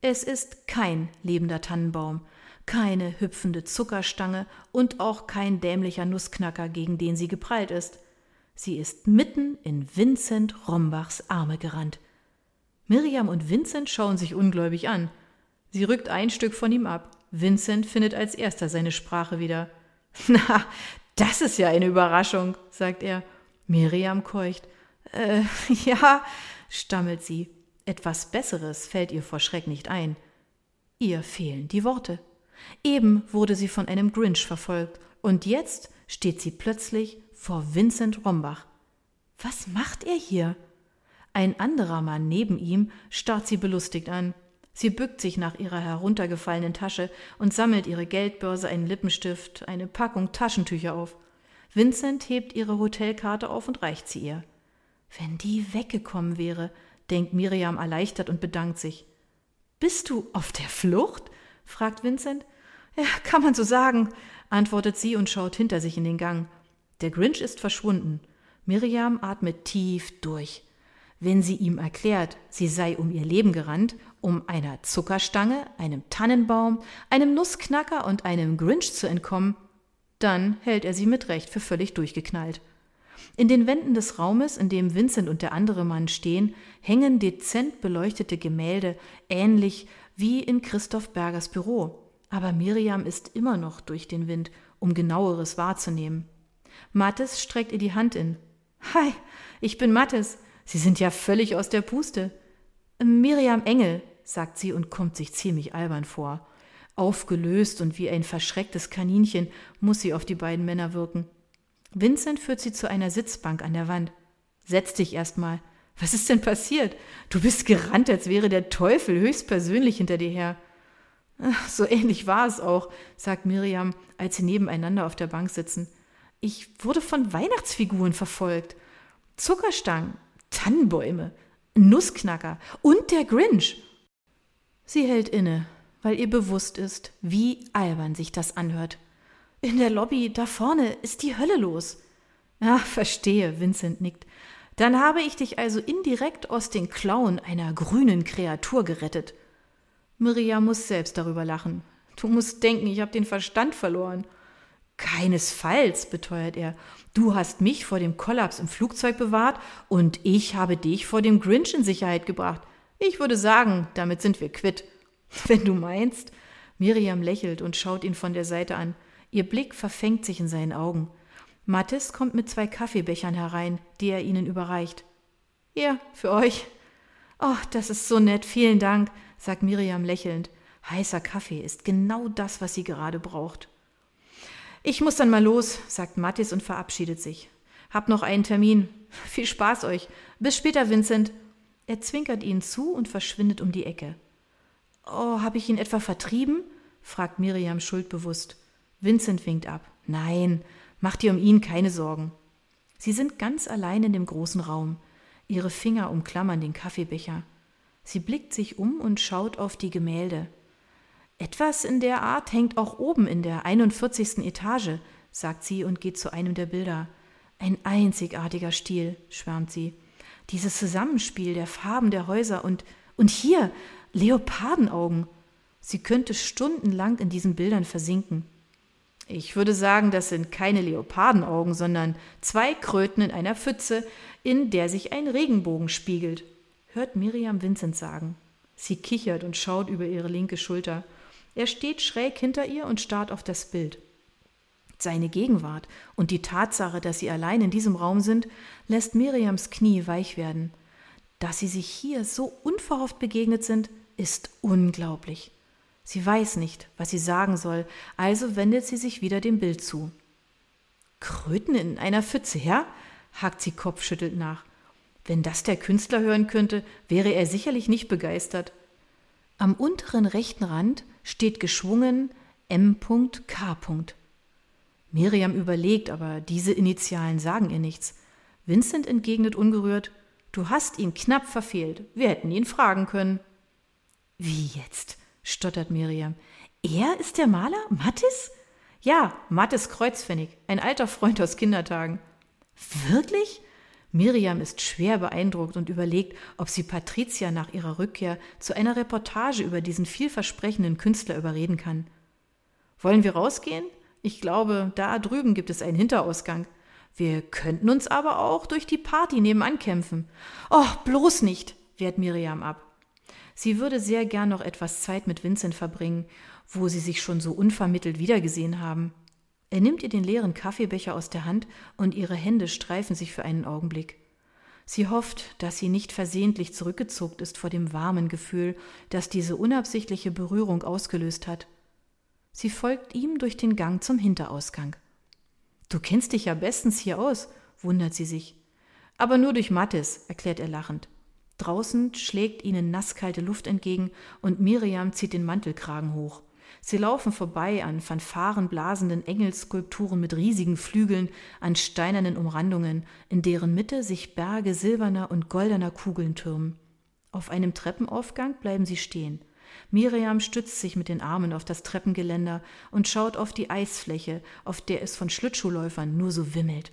Es ist kein lebender Tannenbaum, keine hüpfende Zuckerstange und auch kein dämlicher Nussknacker, gegen den sie geprallt ist. Sie ist mitten in Vincent Rombachs Arme gerannt. Miriam und Vincent schauen sich ungläubig an. Sie rückt ein Stück von ihm ab. Vincent findet als erster seine Sprache wieder. Na, das ist ja eine Überraschung, sagt er. Miriam keucht. Äh, ja, stammelt sie. Etwas Besseres fällt ihr vor Schreck nicht ein. Ihr fehlen die Worte. Eben wurde sie von einem Grinch verfolgt, und jetzt steht sie plötzlich vor Vincent Rombach. Was macht er hier? Ein anderer Mann neben ihm starrt sie belustigt an. Sie bückt sich nach ihrer heruntergefallenen Tasche und sammelt ihre Geldbörse, einen Lippenstift, eine Packung Taschentücher auf. Vincent hebt ihre Hotelkarte auf und reicht sie ihr. Wenn die weggekommen wäre, denkt Miriam erleichtert und bedankt sich. Bist du auf der Flucht? fragt Vincent. Ja, kann man so sagen, antwortet sie und schaut hinter sich in den Gang. Der Grinch ist verschwunden. Miriam atmet tief durch. Wenn sie ihm erklärt, sie sei um ihr Leben gerannt, um einer Zuckerstange, einem Tannenbaum, einem Nussknacker und einem Grinch zu entkommen, dann hält er sie mit Recht für völlig durchgeknallt. In den Wänden des Raumes, in dem Vincent und der andere Mann stehen, hängen dezent beleuchtete Gemälde, ähnlich wie in Christoph Bergers Büro. Aber Miriam ist immer noch durch den Wind, um genaueres wahrzunehmen. Mattes streckt ihr die Hand in. Hi, ich bin Mattes. Sie sind ja völlig aus der Puste. Miriam Engel, sagt sie und kommt sich ziemlich albern vor. Aufgelöst und wie ein verschrecktes Kaninchen muss sie auf die beiden Männer wirken. Vincent führt sie zu einer Sitzbank an der Wand. Setz dich erst mal. Was ist denn passiert? Du bist gerannt, als wäre der Teufel höchstpersönlich hinter dir her. So ähnlich war es auch, sagt Miriam, als sie nebeneinander auf der Bank sitzen. Ich wurde von Weihnachtsfiguren verfolgt. Zuckerstangen, Tannenbäume, Nussknacker und der Grinch. Sie hält inne, weil ihr bewusst ist, wie albern sich das anhört. In der Lobby da vorne ist die Hölle los. Ja, verstehe, Vincent nickt. Dann habe ich dich also indirekt aus den Klauen einer grünen Kreatur gerettet. Miriam muss selbst darüber lachen. Du musst denken, ich habe den Verstand verloren. Keinesfalls, beteuert er. Du hast mich vor dem Kollaps im Flugzeug bewahrt und ich habe dich vor dem Grinch in Sicherheit gebracht. Ich würde sagen, damit sind wir quitt. Wenn du meinst. Miriam lächelt und schaut ihn von der Seite an. Ihr Blick verfängt sich in seinen Augen. Mathis kommt mit zwei Kaffeebechern herein, die er ihnen überreicht. Hier, für euch. Oh, das ist so nett, vielen Dank, sagt Miriam lächelnd. Heißer Kaffee ist genau das, was sie gerade braucht. Ich muss dann mal los, sagt Mathis und verabschiedet sich. Hab noch einen Termin. Viel Spaß euch. Bis später, Vincent. Er zwinkert ihnen zu und verschwindet um die Ecke. Oh, habe ich ihn etwa vertrieben? fragt Miriam schuldbewusst. Vincent winkt ab. Nein, mach dir um ihn keine Sorgen. Sie sind ganz allein in dem großen Raum. Ihre Finger umklammern den Kaffeebecher. Sie blickt sich um und schaut auf die Gemälde. Etwas in der Art hängt auch oben in der 41. Etage, sagt sie und geht zu einem der Bilder. Ein einzigartiger Stil, schwärmt sie. Dieses Zusammenspiel der Farben der Häuser und und hier Leopardenaugen. Sie könnte stundenlang in diesen Bildern versinken. Ich würde sagen, das sind keine Leopardenaugen, sondern zwei Kröten in einer Pfütze, in der sich ein Regenbogen spiegelt, hört Miriam Vincent sagen. Sie kichert und schaut über ihre linke Schulter. Er steht schräg hinter ihr und starrt auf das Bild. Seine Gegenwart und die Tatsache, dass sie allein in diesem Raum sind, lässt Miriams Knie weich werden. Dass sie sich hier so unverhofft begegnet sind, ist unglaublich. Sie weiß nicht, was sie sagen soll, also wendet sie sich wieder dem Bild zu. Kröten in einer Pfütze, ja? hakt sie kopfschüttelt nach. Wenn das der Künstler hören könnte, wäre er sicherlich nicht begeistert. Am unteren rechten Rand steht geschwungen M.K. Miriam überlegt, aber diese Initialen sagen ihr nichts. Vincent entgegnet ungerührt: Du hast ihn knapp verfehlt. Wir hätten ihn fragen können. Wie jetzt? stottert Miriam. Er ist der Maler? Mattis? Ja, Mattis Kreuzpfennig, ein alter Freund aus Kindertagen. Wirklich? Miriam ist schwer beeindruckt und überlegt, ob sie Patricia nach ihrer Rückkehr zu einer Reportage über diesen vielversprechenden Künstler überreden kann. Wollen wir rausgehen? Ich glaube, da drüben gibt es einen Hinterausgang. Wir könnten uns aber auch durch die Party nebenan kämpfen. Oh, bloß nicht, wehrt Miriam ab. Sie würde sehr gern noch etwas Zeit mit Vincent verbringen, wo sie sich schon so unvermittelt wiedergesehen haben. Er nimmt ihr den leeren Kaffeebecher aus der Hand und ihre Hände streifen sich für einen Augenblick. Sie hofft, dass sie nicht versehentlich zurückgezuckt ist vor dem warmen Gefühl, das diese unabsichtliche Berührung ausgelöst hat. Sie folgt ihm durch den Gang zum Hinterausgang. Du kennst dich ja bestens hier aus, wundert sie sich. Aber nur durch Mattes, erklärt er lachend. Draußen schlägt ihnen nasskalte Luft entgegen und Miriam zieht den Mantelkragen hoch. Sie laufen vorbei an fanfarenblasenden Engelsskulpturen mit riesigen Flügeln, an steinernen Umrandungen, in deren Mitte sich Berge silberner und goldener Kugeln türmen. Auf einem Treppenaufgang bleiben sie stehen. Miriam stützt sich mit den Armen auf das Treppengeländer und schaut auf die Eisfläche, auf der es von Schlittschuhläufern nur so wimmelt.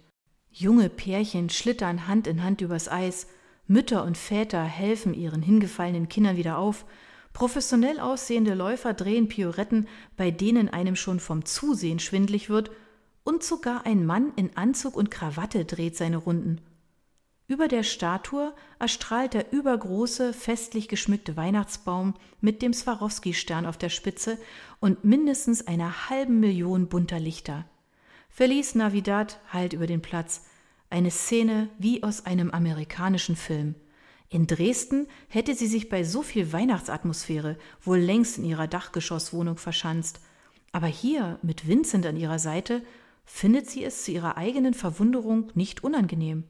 Junge Pärchen schlittern Hand in Hand übers Eis, Mütter und Väter helfen ihren hingefallenen Kindern wieder auf, professionell aussehende Läufer drehen Pioretten, bei denen einem schon vom Zusehen schwindlig wird, und sogar ein Mann in Anzug und Krawatte dreht seine Runden. Über der Statue erstrahlt der übergroße, festlich geschmückte Weihnachtsbaum mit dem Swarovski-Stern auf der Spitze und mindestens einer halben Million bunter Lichter. Feliz Navidad hallt über den Platz, eine Szene wie aus einem amerikanischen Film. In Dresden hätte sie sich bei so viel Weihnachtsatmosphäre wohl längst in ihrer Dachgeschosswohnung verschanzt. Aber hier, mit Vincent an ihrer Seite, findet sie es zu ihrer eigenen Verwunderung nicht unangenehm.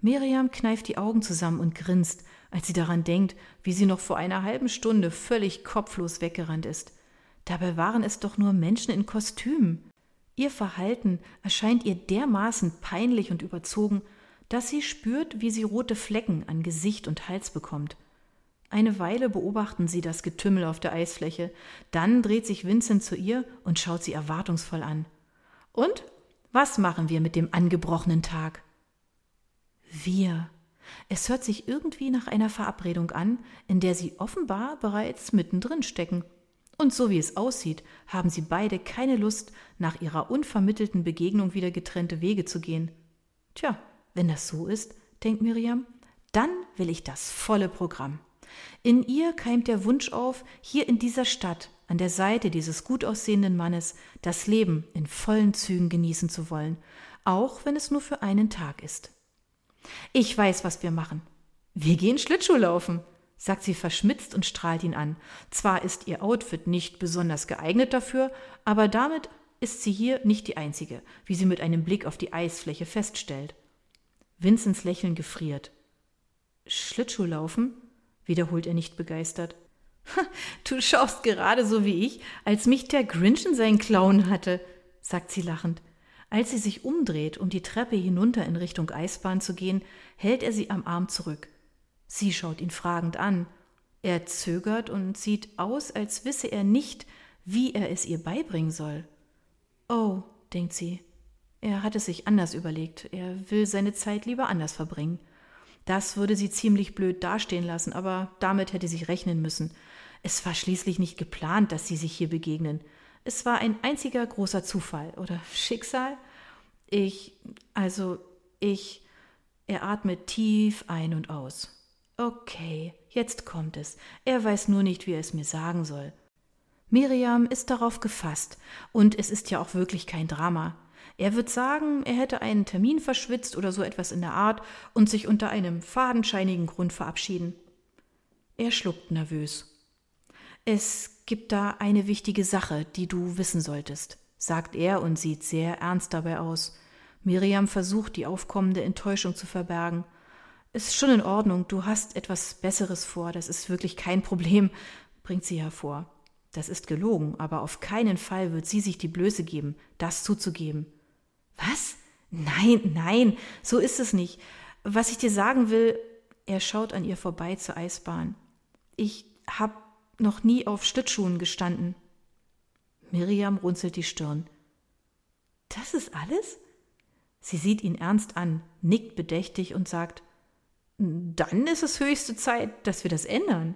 Miriam kneift die Augen zusammen und grinst, als sie daran denkt, wie sie noch vor einer halben Stunde völlig kopflos weggerannt ist. Dabei waren es doch nur Menschen in Kostümen. Ihr Verhalten erscheint ihr dermaßen peinlich und überzogen, dass sie spürt, wie sie rote Flecken an Gesicht und Hals bekommt. Eine Weile beobachten sie das Getümmel auf der Eisfläche, dann dreht sich Vincent zu ihr und schaut sie erwartungsvoll an. Und was machen wir mit dem angebrochenen Tag? Wir. Es hört sich irgendwie nach einer Verabredung an, in der sie offenbar bereits mittendrin stecken. Und so wie es aussieht, haben sie beide keine Lust, nach ihrer unvermittelten Begegnung wieder getrennte Wege zu gehen. Tja, wenn das so ist, denkt Miriam, dann will ich das volle Programm. In ihr keimt der Wunsch auf, hier in dieser Stadt, an der Seite dieses gut aussehenden Mannes, das Leben in vollen Zügen genießen zu wollen, auch wenn es nur für einen Tag ist. Ich weiß, was wir machen. Wir gehen Schlittschuh laufen sagt sie verschmitzt und strahlt ihn an. Zwar ist ihr Outfit nicht besonders geeignet dafür, aber damit ist sie hier nicht die einzige, wie sie mit einem Blick auf die Eisfläche feststellt. Vinzens Lächeln gefriert. Schlittschuhlaufen? wiederholt er nicht begeistert. Du schaust gerade so wie ich, als mich der Grinch in seinen Klauen hatte, sagt sie lachend. Als sie sich umdreht, um die Treppe hinunter in Richtung Eisbahn zu gehen, hält er sie am Arm zurück. Sie schaut ihn fragend an. Er zögert und sieht aus, als wisse er nicht, wie er es ihr beibringen soll. Oh, denkt sie, er hat es sich anders überlegt, er will seine Zeit lieber anders verbringen. Das würde sie ziemlich blöd dastehen lassen, aber damit hätte sie rechnen müssen. Es war schließlich nicht geplant, dass sie sich hier begegnen. Es war ein einziger großer Zufall oder Schicksal. Ich, also ich, er atmet tief ein und aus. Okay, jetzt kommt es. Er weiß nur nicht, wie er es mir sagen soll. Miriam ist darauf gefasst, und es ist ja auch wirklich kein Drama. Er wird sagen, er hätte einen Termin verschwitzt oder so etwas in der Art und sich unter einem fadenscheinigen Grund verabschieden. Er schluckt nervös. Es gibt da eine wichtige Sache, die du wissen solltest, sagt er und sieht sehr ernst dabei aus. Miriam versucht, die aufkommende Enttäuschung zu verbergen ist schon in Ordnung, du hast etwas Besseres vor, das ist wirklich kein Problem, bringt sie hervor. Das ist gelogen, aber auf keinen Fall wird sie sich die Blöße geben, das zuzugeben. Was? Nein, nein, so ist es nicht. Was ich dir sagen will, er schaut an ihr vorbei zur Eisbahn. Ich hab noch nie auf Schlittschuhen gestanden. Miriam runzelt die Stirn. Das ist alles? Sie sieht ihn ernst an, nickt bedächtig und sagt, dann ist es höchste Zeit, dass wir das ändern.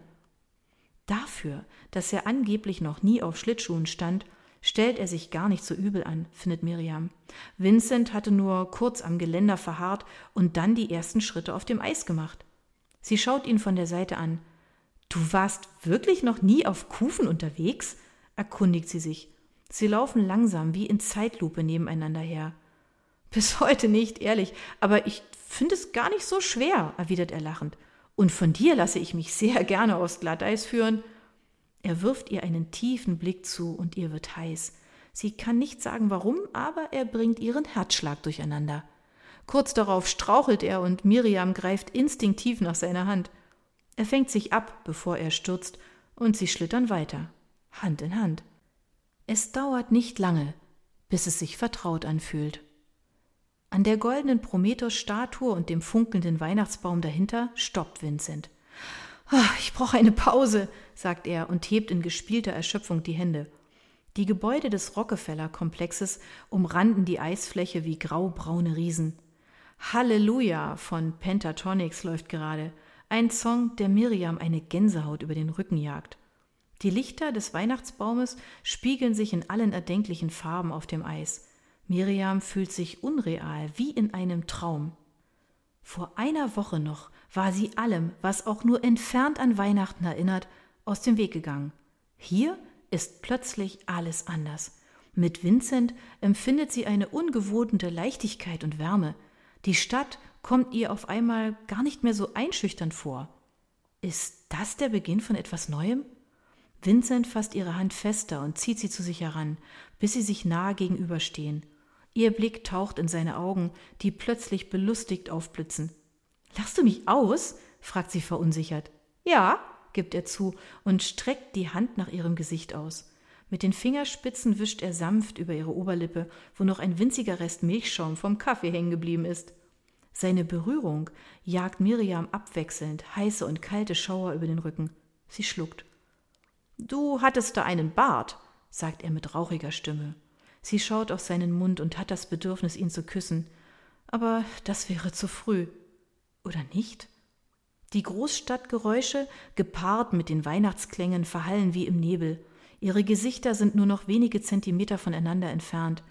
Dafür, dass er angeblich noch nie auf Schlittschuhen stand, stellt er sich gar nicht so übel an, findet Miriam. Vincent hatte nur kurz am Geländer verharrt und dann die ersten Schritte auf dem Eis gemacht. Sie schaut ihn von der Seite an. Du warst wirklich noch nie auf Kufen unterwegs? erkundigt sie sich. Sie laufen langsam wie in Zeitlupe nebeneinander her. Bis heute nicht, ehrlich, aber ich finde es gar nicht so schwer, erwidert er lachend. Und von dir lasse ich mich sehr gerne aufs Glatteis führen. Er wirft ihr einen tiefen Blick zu und ihr wird heiß. Sie kann nicht sagen warum, aber er bringt ihren Herzschlag durcheinander. Kurz darauf strauchelt er und Miriam greift instinktiv nach seiner Hand. Er fängt sich ab, bevor er stürzt, und sie schlittern weiter, Hand in Hand. Es dauert nicht lange, bis es sich vertraut anfühlt. An der goldenen Prometheus-Statue und dem funkelnden Weihnachtsbaum dahinter stoppt Vincent. Ah, ich brauche eine Pause, sagt er und hebt in gespielter Erschöpfung die Hände. Die Gebäude des Rockefeller-Komplexes umranden die Eisfläche wie graubraune Riesen. Halleluja von Pentatonics läuft gerade, ein Song, der Miriam eine Gänsehaut über den Rücken jagt. Die Lichter des Weihnachtsbaumes spiegeln sich in allen erdenklichen Farben auf dem Eis. Miriam fühlt sich unreal, wie in einem Traum. Vor einer Woche noch war sie allem, was auch nur entfernt an Weihnachten erinnert, aus dem Weg gegangen. Hier ist plötzlich alles anders. Mit Vincent empfindet sie eine ungewohnte Leichtigkeit und Wärme. Die Stadt kommt ihr auf einmal gar nicht mehr so einschüchternd vor. Ist das der Beginn von etwas Neuem? Vincent fasst ihre Hand fester und zieht sie zu sich heran, bis sie sich nahe gegenüberstehen. Ihr Blick taucht in seine Augen, die plötzlich belustigt aufblitzen. Lachst du mich aus? fragt sie verunsichert. Ja, gibt er zu und streckt die Hand nach ihrem Gesicht aus. Mit den Fingerspitzen wischt er sanft über ihre Oberlippe, wo noch ein winziger Rest Milchschaum vom Kaffee hängen geblieben ist. Seine Berührung jagt Miriam abwechselnd heiße und kalte Schauer über den Rücken. Sie schluckt. Du hattest da einen Bart, sagt er mit rauchiger Stimme. Sie schaut auf seinen Mund und hat das Bedürfnis, ihn zu küssen. Aber das wäre zu früh. Oder nicht? Die Großstadtgeräusche, gepaart mit den Weihnachtsklängen, verhallen wie im Nebel. Ihre Gesichter sind nur noch wenige Zentimeter voneinander entfernt.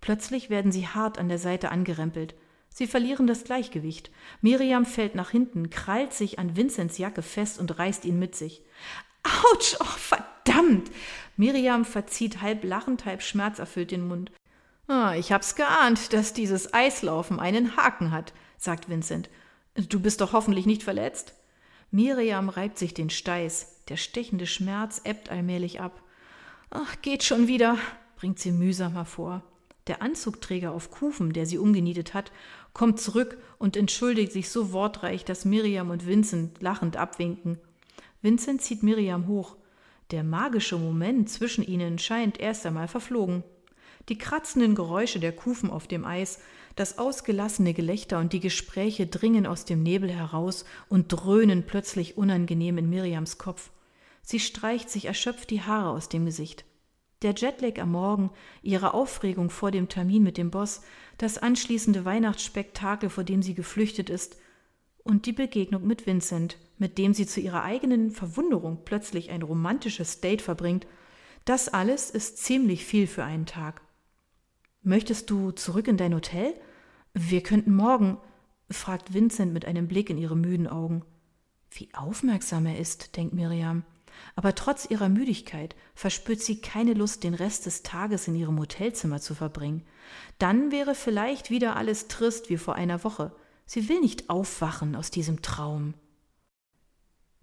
Plötzlich werden sie hart an der Seite angerempelt. Sie verlieren das Gleichgewicht. Miriam fällt nach hinten, krallt sich an Vincents Jacke fest und reißt ihn mit sich. Autsch, oh verdammt! Miriam verzieht halb lachend, halb schmerzerfüllt den Mund. Ah, ich hab's geahnt, dass dieses Eislaufen einen Haken hat, sagt Vincent. Du bist doch hoffentlich nicht verletzt? Miriam reibt sich den Steiß. Der stechende Schmerz ebbt allmählich ab. Ach, geht schon wieder, bringt sie mühsam hervor. Der Anzugträger auf Kufen, der sie umgenietet hat, kommt zurück und entschuldigt sich so wortreich, dass Miriam und Vincent lachend abwinken. Vincent zieht Miriam hoch. Der magische Moment zwischen ihnen scheint erst einmal verflogen. Die kratzenden Geräusche der Kufen auf dem Eis das ausgelassene Gelächter und die Gespräche dringen aus dem Nebel heraus und dröhnen plötzlich unangenehm in Miriams Kopf. Sie streicht sich erschöpft die Haare aus dem Gesicht. Der Jetlag am Morgen, ihre Aufregung vor dem Termin mit dem Boss, das anschließende Weihnachtsspektakel, vor dem sie geflüchtet ist, und die Begegnung mit Vincent, mit dem sie zu ihrer eigenen Verwunderung plötzlich ein romantisches Date verbringt, das alles ist ziemlich viel für einen Tag. Möchtest du zurück in dein Hotel? Wir könnten morgen, fragt Vincent mit einem Blick in ihre müden Augen. Wie aufmerksam er ist, denkt Miriam. Aber trotz ihrer Müdigkeit verspürt sie keine Lust, den Rest des Tages in ihrem Hotelzimmer zu verbringen. Dann wäre vielleicht wieder alles trist wie vor einer Woche. Sie will nicht aufwachen aus diesem Traum.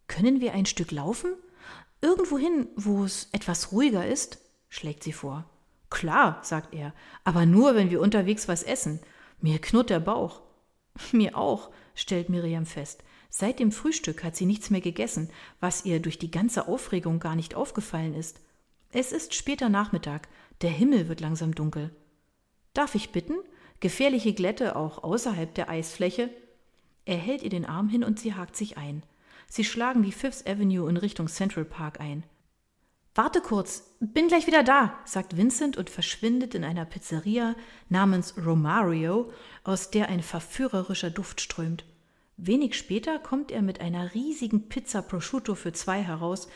Können wir ein Stück laufen? Irgendwohin, wo es etwas ruhiger ist? schlägt sie vor. Klar, sagt er, aber nur, wenn wir unterwegs was essen. Mir knurrt der Bauch. Mir auch, stellt Miriam fest. Seit dem Frühstück hat sie nichts mehr gegessen, was ihr durch die ganze Aufregung gar nicht aufgefallen ist. Es ist später Nachmittag, der Himmel wird langsam dunkel. Darf ich bitten? Gefährliche Glätte auch außerhalb der Eisfläche? Er hält ihr den Arm hin und sie hakt sich ein. Sie schlagen die Fifth Avenue in Richtung Central Park ein. Warte kurz, bin gleich wieder da, sagt Vincent und verschwindet in einer Pizzeria namens Romario, aus der ein verführerischer Duft strömt. Wenig später kommt er mit einer riesigen Pizza Prosciutto für zwei heraus,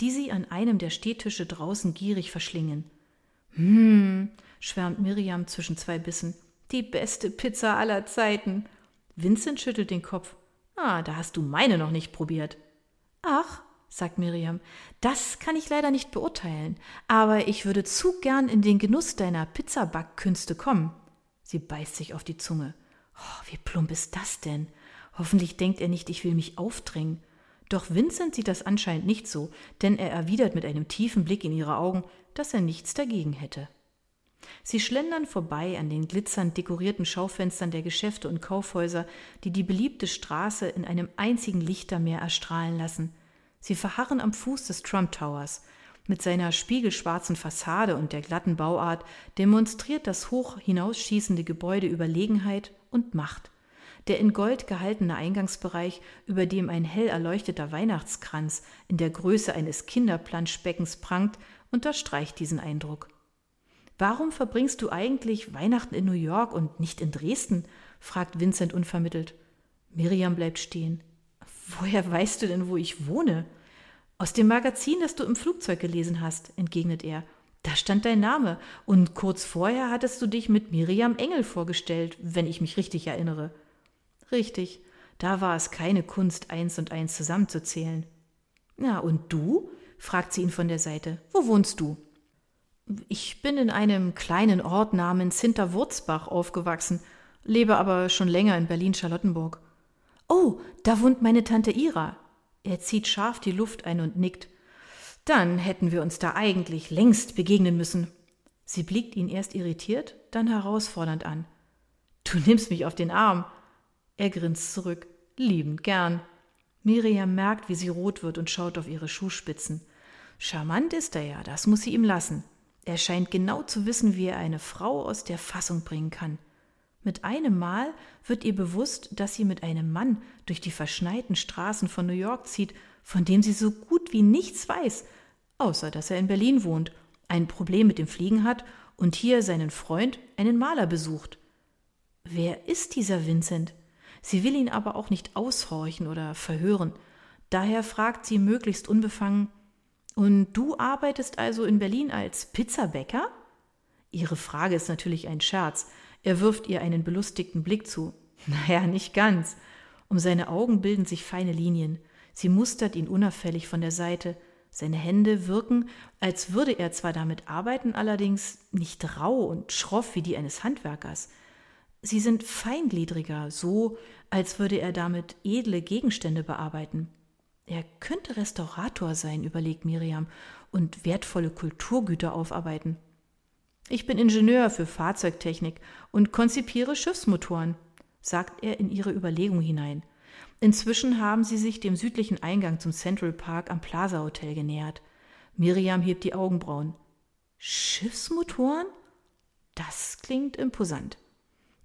die sie an einem der Stehtische draußen gierig verschlingen. Hm, schwärmt Miriam zwischen zwei Bissen. Die beste Pizza aller Zeiten. Vincent schüttelt den Kopf. Ah, da hast du meine noch nicht probiert. Ach, sagt Miriam, das kann ich leider nicht beurteilen, aber ich würde zu gern in den Genuss deiner Pizzabackkünste kommen. Sie beißt sich auf die Zunge. Oh, wie plump ist das denn? Hoffentlich denkt er nicht, ich will mich aufdrängen. Doch Vincent sieht das anscheinend nicht so, denn er erwidert mit einem tiefen Blick in ihre Augen, dass er nichts dagegen hätte. Sie schlendern vorbei an den glitzernd dekorierten Schaufenstern der Geschäfte und Kaufhäuser, die die beliebte Straße in einem einzigen Lichtermeer erstrahlen lassen. Sie verharren am Fuß des Trump Towers. Mit seiner spiegelschwarzen Fassade und der glatten Bauart demonstriert das hoch hinausschießende Gebäude Überlegenheit und Macht. Der in Gold gehaltene Eingangsbereich, über dem ein hell erleuchteter Weihnachtskranz in der Größe eines Kinderplanschbeckens prangt, unterstreicht diesen Eindruck. Warum verbringst du eigentlich Weihnachten in New York und nicht in Dresden? fragt Vincent unvermittelt. Miriam bleibt stehen. Woher weißt du denn, wo ich wohne? Aus dem Magazin, das du im Flugzeug gelesen hast, entgegnet er. Da stand dein Name, und kurz vorher hattest du dich mit Miriam Engel vorgestellt, wenn ich mich richtig erinnere. Richtig, da war es keine Kunst, eins und eins zusammenzuzählen. Na, und du? fragt sie ihn von der Seite. Wo wohnst du? Ich bin in einem kleinen Ort namens Hinterwurzbach aufgewachsen, lebe aber schon länger in Berlin-Charlottenburg. Oh, da wohnt meine Tante Ira. Er zieht scharf die Luft ein und nickt. Dann hätten wir uns da eigentlich längst begegnen müssen. Sie blickt ihn erst irritiert, dann herausfordernd an. Du nimmst mich auf den Arm. Er grinst zurück, liebend gern. Miriam merkt, wie sie rot wird und schaut auf ihre Schuhspitzen. Charmant ist er ja, das muss sie ihm lassen. Er scheint genau zu wissen, wie er eine Frau aus der Fassung bringen kann. Mit einem Mal wird ihr bewusst, dass sie mit einem Mann durch die verschneiten Straßen von New York zieht, von dem sie so gut wie nichts weiß, außer dass er in Berlin wohnt, ein Problem mit dem Fliegen hat und hier seinen Freund, einen Maler, besucht. Wer ist dieser Vincent? Sie will ihn aber auch nicht aushorchen oder verhören. Daher fragt sie möglichst unbefangen Und du arbeitest also in Berlin als Pizzabäcker? Ihre Frage ist natürlich ein Scherz. Er wirft ihr einen belustigten Blick zu. Naja, nicht ganz. Um seine Augen bilden sich feine Linien. Sie mustert ihn unauffällig von der Seite. Seine Hände wirken, als würde er zwar damit arbeiten, allerdings nicht rau und schroff wie die eines Handwerkers. Sie sind feingliedriger, so als würde er damit edle Gegenstände bearbeiten. Er könnte Restaurator sein, überlegt Miriam, und wertvolle Kulturgüter aufarbeiten. Ich bin Ingenieur für Fahrzeugtechnik und konzipiere Schiffsmotoren, sagt er in ihre Überlegung hinein. Inzwischen haben sie sich dem südlichen Eingang zum Central Park am Plaza Hotel genähert. Miriam hebt die Augenbrauen. Schiffsmotoren? Das klingt imposant.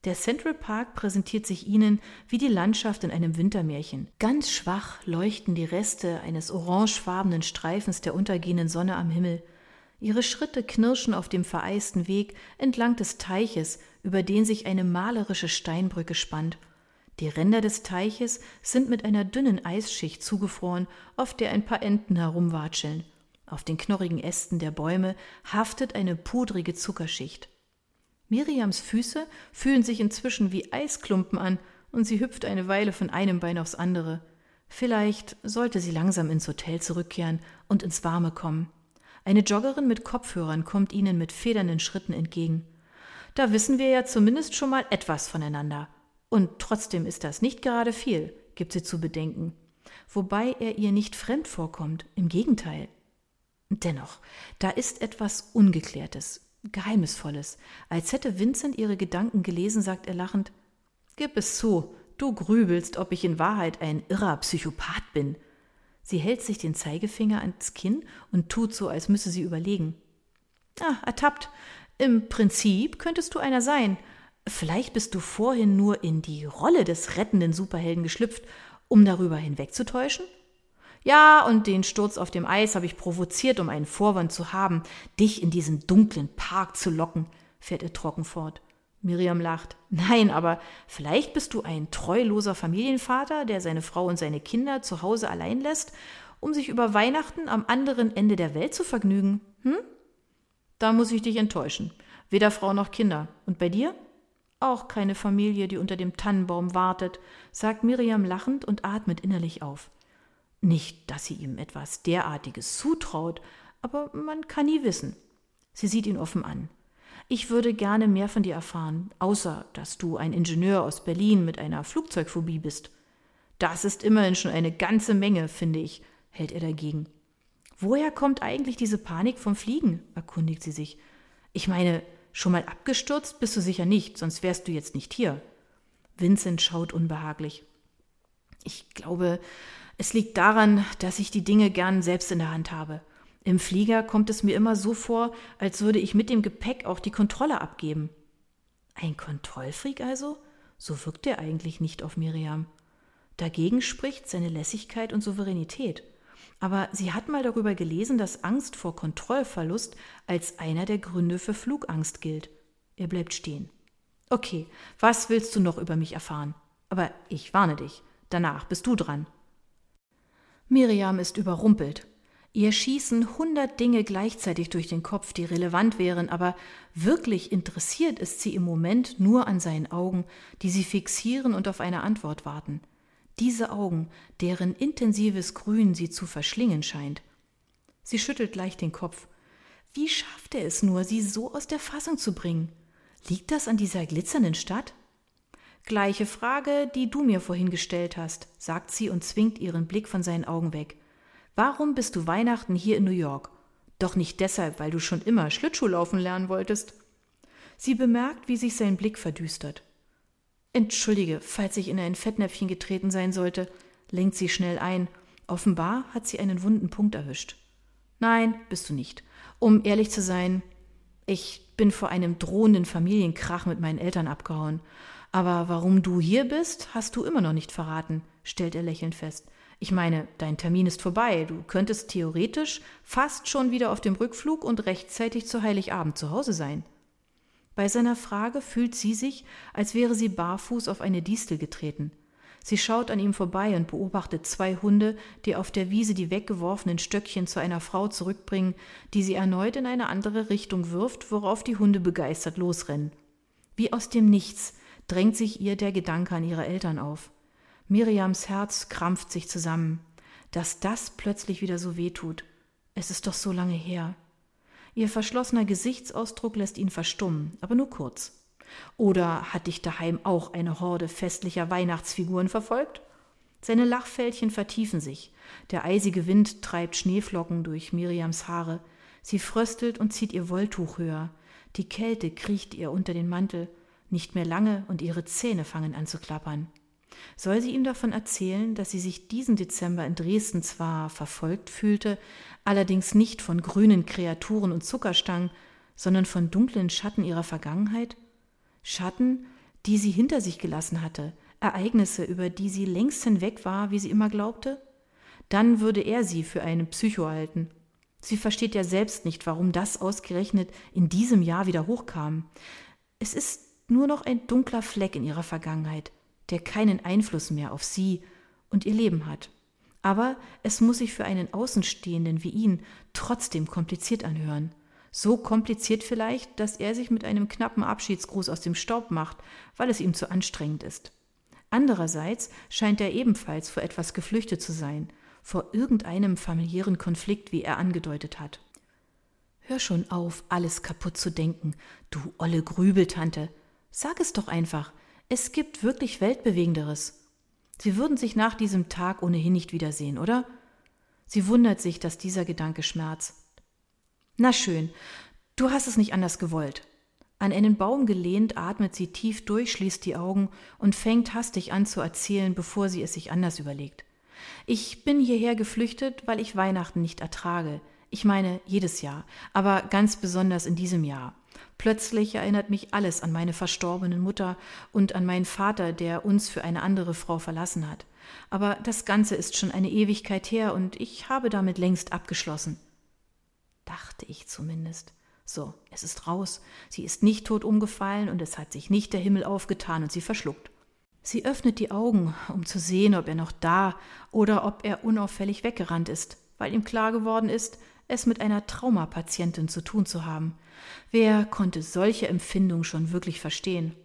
Der Central Park präsentiert sich ihnen wie die Landschaft in einem Wintermärchen. Ganz schwach leuchten die Reste eines orangefarbenen Streifens der untergehenden Sonne am Himmel. Ihre Schritte knirschen auf dem vereisten Weg entlang des Teiches, über den sich eine malerische Steinbrücke spannt. Die Ränder des Teiches sind mit einer dünnen Eisschicht zugefroren, auf der ein paar Enten herumwatscheln. Auf den knorrigen Ästen der Bäume haftet eine pudrige Zuckerschicht. Miriams Füße fühlen sich inzwischen wie Eisklumpen an, und sie hüpft eine Weile von einem Bein aufs andere. Vielleicht sollte sie langsam ins Hotel zurückkehren und ins Warme kommen. Eine Joggerin mit Kopfhörern kommt ihnen mit federnden Schritten entgegen. Da wissen wir ja zumindest schon mal etwas voneinander. Und trotzdem ist das nicht gerade viel, gibt sie zu bedenken. Wobei er ihr nicht fremd vorkommt, im Gegenteil. Dennoch, da ist etwas Ungeklärtes, Geheimnisvolles. Als hätte Vincent ihre Gedanken gelesen, sagt er lachend Gib es zu, du grübelst, ob ich in Wahrheit ein irrer Psychopath bin. Sie hält sich den Zeigefinger ans Kinn und tut so, als müsse sie überlegen. Ah, ertappt. Im Prinzip könntest du einer sein. Vielleicht bist du vorhin nur in die Rolle des rettenden Superhelden geschlüpft, um darüber hinwegzutäuschen? Ja, und den Sturz auf dem Eis habe ich provoziert, um einen Vorwand zu haben, dich in diesen dunklen Park zu locken, fährt er trocken fort. Miriam lacht. Nein, aber vielleicht bist du ein treuloser Familienvater, der seine Frau und seine Kinder zu Hause allein lässt, um sich über Weihnachten am anderen Ende der Welt zu vergnügen. Hm? Da muss ich dich enttäuschen. Weder Frau noch Kinder. Und bei dir? Auch keine Familie, die unter dem Tannenbaum wartet, sagt Miriam lachend und atmet innerlich auf. Nicht, dass sie ihm etwas derartiges zutraut, aber man kann nie wissen. Sie sieht ihn offen an. Ich würde gerne mehr von dir erfahren, außer dass du ein Ingenieur aus Berlin mit einer Flugzeugphobie bist. Das ist immerhin schon eine ganze Menge, finde ich, hält er dagegen. Woher kommt eigentlich diese Panik vom Fliegen? erkundigt sie sich. Ich meine, Schon mal abgestürzt bist du sicher nicht, sonst wärst du jetzt nicht hier. Vincent schaut unbehaglich. Ich glaube, es liegt daran, dass ich die Dinge gern selbst in der Hand habe. Im Flieger kommt es mir immer so vor, als würde ich mit dem Gepäck auch die Kontrolle abgeben. Ein Kontrollfreak also? So wirkt er eigentlich nicht auf Miriam. Dagegen spricht seine Lässigkeit und Souveränität. Aber sie hat mal darüber gelesen, dass Angst vor Kontrollverlust als einer der Gründe für Flugangst gilt. Er bleibt stehen. Okay, was willst du noch über mich erfahren? Aber ich warne dich. Danach bist du dran. Miriam ist überrumpelt. Ihr schießen hundert Dinge gleichzeitig durch den Kopf, die relevant wären, aber wirklich interessiert ist sie im Moment nur an seinen Augen, die sie fixieren und auf eine Antwort warten diese Augen, deren intensives Grün sie zu verschlingen scheint. Sie schüttelt leicht den Kopf. Wie schafft er es nur, sie so aus der Fassung zu bringen? Liegt das an dieser glitzernden Stadt? Gleiche Frage, die du mir vorhin gestellt hast, sagt sie und zwingt ihren Blick von seinen Augen weg. Warum bist du Weihnachten hier in New York? Doch nicht deshalb, weil du schon immer Schlittschuhlaufen lernen wolltest. Sie bemerkt, wie sich sein Blick verdüstert. Entschuldige, falls ich in ein Fettnäpfchen getreten sein sollte, lenkt sie schnell ein. Offenbar hat sie einen wunden Punkt erwischt. Nein, bist du nicht. Um ehrlich zu sein, ich bin vor einem drohenden Familienkrach mit meinen Eltern abgehauen. Aber warum du hier bist, hast du immer noch nicht verraten, stellt er lächelnd fest. Ich meine, dein Termin ist vorbei. Du könntest theoretisch fast schon wieder auf dem Rückflug und rechtzeitig zu Heiligabend zu Hause sein. Bei seiner Frage fühlt sie sich, als wäre sie barfuß auf eine Distel getreten. Sie schaut an ihm vorbei und beobachtet zwei Hunde, die auf der Wiese die weggeworfenen Stöckchen zu einer Frau zurückbringen, die sie erneut in eine andere Richtung wirft, worauf die Hunde begeistert losrennen. Wie aus dem Nichts drängt sich ihr der Gedanke an ihre Eltern auf. Miriams Herz krampft sich zusammen. Dass das plötzlich wieder so weh tut. Es ist doch so lange her. Ihr verschlossener Gesichtsausdruck lässt ihn verstummen, aber nur kurz. Oder hat dich daheim auch eine Horde festlicher Weihnachtsfiguren verfolgt? Seine Lachfältchen vertiefen sich. Der eisige Wind treibt Schneeflocken durch Miriams Haare. Sie fröstelt und zieht ihr Wolltuch höher. Die Kälte kriecht ihr unter den Mantel. Nicht mehr lange und ihre Zähne fangen an zu klappern. Soll sie ihm davon erzählen, dass sie sich diesen Dezember in Dresden zwar verfolgt fühlte, allerdings nicht von grünen Kreaturen und Zuckerstangen, sondern von dunklen Schatten ihrer Vergangenheit? Schatten, die sie hinter sich gelassen hatte, Ereignisse, über die sie längst hinweg war, wie sie immer glaubte? Dann würde er sie für einen Psycho halten. Sie versteht ja selbst nicht, warum das ausgerechnet in diesem Jahr wieder hochkam. Es ist nur noch ein dunkler Fleck in ihrer Vergangenheit, der keinen Einfluss mehr auf sie und ihr Leben hat. Aber es muss sich für einen Außenstehenden wie ihn trotzdem kompliziert anhören. So kompliziert vielleicht, dass er sich mit einem knappen Abschiedsgruß aus dem Staub macht, weil es ihm zu anstrengend ist. Andererseits scheint er ebenfalls vor etwas geflüchtet zu sein, vor irgendeinem familiären Konflikt, wie er angedeutet hat. Hör schon auf, alles kaputt zu denken, du olle Grübeltante. Sag es doch einfach, es gibt wirklich Weltbewegenderes. Sie würden sich nach diesem Tag ohnehin nicht wiedersehen, oder? Sie wundert sich, dass dieser Gedanke schmerzt. Na schön, du hast es nicht anders gewollt. An einen Baum gelehnt atmet sie tief durch, schließt die Augen und fängt hastig an zu erzählen, bevor sie es sich anders überlegt. Ich bin hierher geflüchtet, weil ich Weihnachten nicht ertrage. Ich meine jedes Jahr, aber ganz besonders in diesem Jahr. Plötzlich erinnert mich alles an meine verstorbene Mutter und an meinen Vater, der uns für eine andere Frau verlassen hat. Aber das Ganze ist schon eine Ewigkeit her und ich habe damit längst abgeschlossen. Dachte ich zumindest. So, es ist raus. Sie ist nicht tot umgefallen und es hat sich nicht der Himmel aufgetan und sie verschluckt. Sie öffnet die Augen, um zu sehen, ob er noch da oder ob er unauffällig weggerannt ist, weil ihm klar geworden ist, es mit einer Traumapatientin zu tun zu haben. Wer konnte solche Empfindungen schon wirklich verstehen?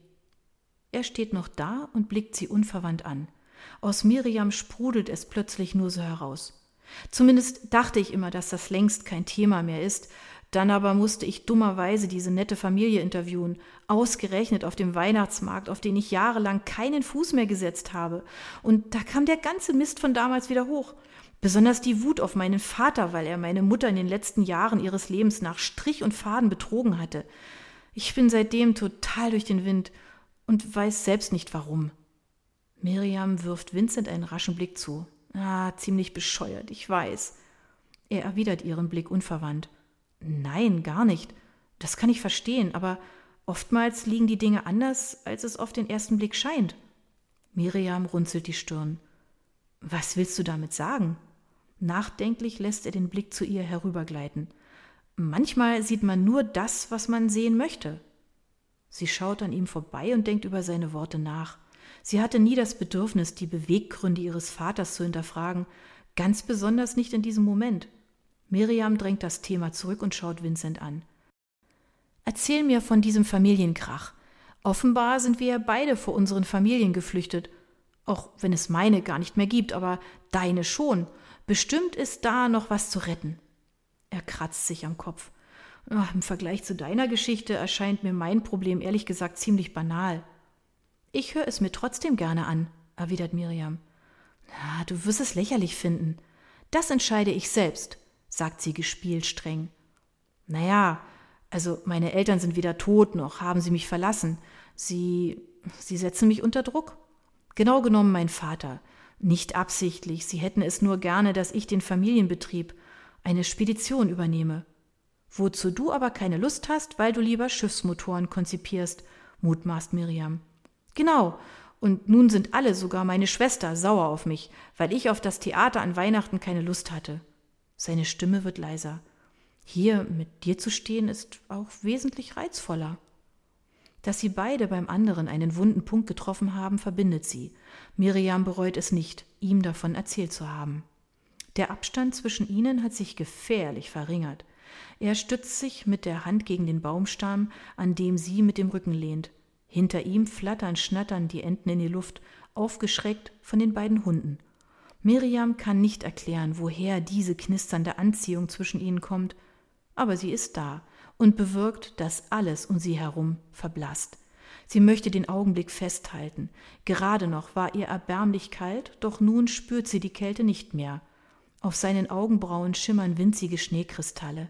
Er steht noch da und blickt sie unverwandt an. Aus Miriam sprudelt es plötzlich nur so heraus. Zumindest dachte ich immer, dass das längst kein Thema mehr ist, dann aber musste ich dummerweise diese nette Familie interviewen, ausgerechnet auf dem Weihnachtsmarkt, auf den ich jahrelang keinen Fuß mehr gesetzt habe. Und da kam der ganze Mist von damals wieder hoch. Besonders die Wut auf meinen Vater, weil er meine Mutter in den letzten Jahren ihres Lebens nach Strich und Faden betrogen hatte. Ich bin seitdem total durch den Wind und weiß selbst nicht warum. Miriam wirft Vincent einen raschen Blick zu. Ah, ziemlich bescheuert, ich weiß. Er erwidert ihren Blick unverwandt. Nein, gar nicht. Das kann ich verstehen, aber oftmals liegen die Dinge anders, als es auf den ersten Blick scheint. Miriam runzelt die Stirn. Was willst du damit sagen? Nachdenklich lässt er den Blick zu ihr herübergleiten. Manchmal sieht man nur das, was man sehen möchte. Sie schaut an ihm vorbei und denkt über seine Worte nach. Sie hatte nie das Bedürfnis, die Beweggründe ihres Vaters zu hinterfragen, ganz besonders nicht in diesem Moment. Miriam drängt das Thema zurück und schaut Vincent an. Erzähl mir von diesem Familienkrach. Offenbar sind wir ja beide vor unseren Familien geflüchtet. Auch wenn es meine gar nicht mehr gibt, aber deine schon. Bestimmt ist da noch was zu retten. Er kratzt sich am Kopf. Ach, Im Vergleich zu deiner Geschichte erscheint mir mein Problem ehrlich gesagt ziemlich banal. Ich höre es mir trotzdem gerne an, erwidert Miriam. Na, du wirst es lächerlich finden. Das entscheide ich selbst, sagt sie gespielt streng. Naja, also meine Eltern sind weder tot noch haben sie mich verlassen. Sie. sie setzen mich unter Druck. Genau genommen mein Vater. Nicht absichtlich, sie hätten es nur gerne, dass ich den Familienbetrieb, eine Spedition übernehme. Wozu du aber keine Lust hast, weil du lieber Schiffsmotoren konzipierst, mutmaßt Miriam. Genau, und nun sind alle, sogar meine Schwester, sauer auf mich, weil ich auf das Theater an Weihnachten keine Lust hatte. Seine Stimme wird leiser. Hier mit dir zu stehen ist auch wesentlich reizvoller. Dass sie beide beim anderen einen wunden Punkt getroffen haben, verbindet sie. Miriam bereut es nicht, ihm davon erzählt zu haben. Der Abstand zwischen ihnen hat sich gefährlich verringert. Er stützt sich mit der Hand gegen den Baumstamm, an dem sie mit dem Rücken lehnt. Hinter ihm flattern, schnattern die Enten in die Luft, aufgeschreckt von den beiden Hunden. Miriam kann nicht erklären, woher diese knisternde Anziehung zwischen ihnen kommt, aber sie ist da und bewirkt, dass alles um sie herum verblasst. Sie möchte den Augenblick festhalten. Gerade noch war ihr erbärmlich kalt, doch nun spürt sie die Kälte nicht mehr. Auf seinen Augenbrauen schimmern winzige Schneekristalle.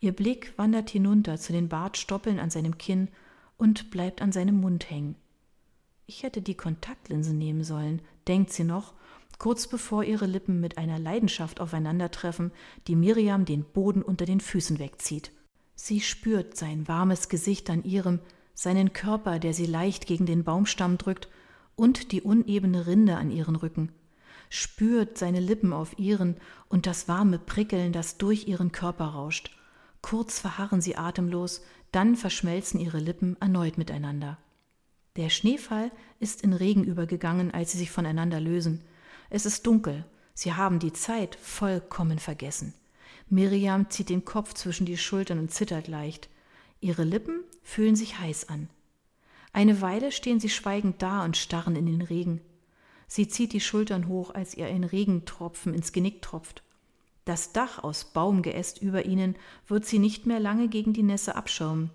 Ihr Blick wandert hinunter zu den Bartstoppeln an seinem Kinn und bleibt an seinem Mund hängen. Ich hätte die Kontaktlinsen nehmen sollen, denkt sie noch, kurz bevor ihre Lippen mit einer Leidenschaft aufeinandertreffen, die Miriam den Boden unter den Füßen wegzieht. Sie spürt sein warmes Gesicht an ihrem, seinen Körper, der sie leicht gegen den Baumstamm drückt, und die unebene Rinde an ihren Rücken, spürt seine Lippen auf ihren und das warme Prickeln, das durch ihren Körper rauscht. Kurz verharren sie atemlos, dann verschmelzen ihre Lippen erneut miteinander. Der Schneefall ist in Regen übergegangen, als sie sich voneinander lösen. Es ist dunkel, sie haben die Zeit vollkommen vergessen. Miriam zieht den Kopf zwischen die Schultern und zittert leicht. Ihre Lippen fühlen sich heiß an. Eine Weile stehen sie schweigend da und starren in den Regen. Sie zieht die Schultern hoch, als ihr ein Regentropfen ins Genick tropft. Das Dach aus Baumgeäst über ihnen wird sie nicht mehr lange gegen die Nässe abschirmen.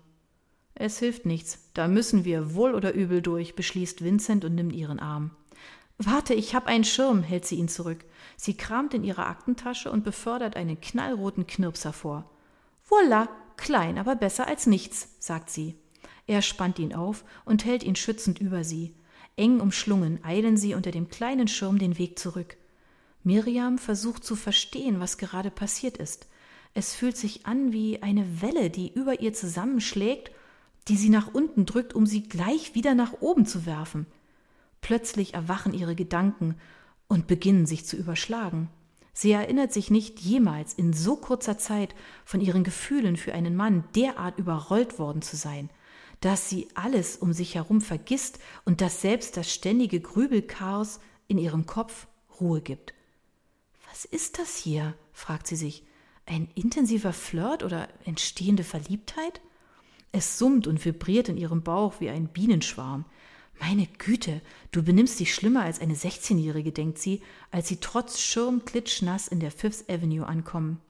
Es hilft nichts, da müssen wir wohl oder übel durch, beschließt Vincent und nimmt ihren Arm. Warte, ich hab einen Schirm, hält sie ihn zurück. Sie kramt in ihrer Aktentasche und befördert einen knallroten Knirps hervor. Voila, klein, aber besser als nichts, sagt sie. Er spannt ihn auf und hält ihn schützend über sie. Eng umschlungen eilen sie unter dem kleinen Schirm den Weg zurück. Miriam versucht zu verstehen, was gerade passiert ist. Es fühlt sich an wie eine Welle, die über ihr zusammenschlägt, die sie nach unten drückt, um sie gleich wieder nach oben zu werfen. Plötzlich erwachen ihre Gedanken und beginnen sich zu überschlagen. Sie erinnert sich nicht jemals in so kurzer Zeit von ihren Gefühlen für einen Mann derart überrollt worden zu sein, dass sie alles um sich herum vergisst und dass selbst das ständige Grübelchaos in ihrem Kopf Ruhe gibt. Was ist das hier? fragt sie sich. Ein intensiver Flirt oder entstehende Verliebtheit? Es summt und vibriert in ihrem Bauch wie ein Bienenschwarm. Meine Güte, du benimmst dich schlimmer als eine 16-Jährige, denkt sie, als sie trotz Schirm klitschnass in der Fifth Avenue ankommen.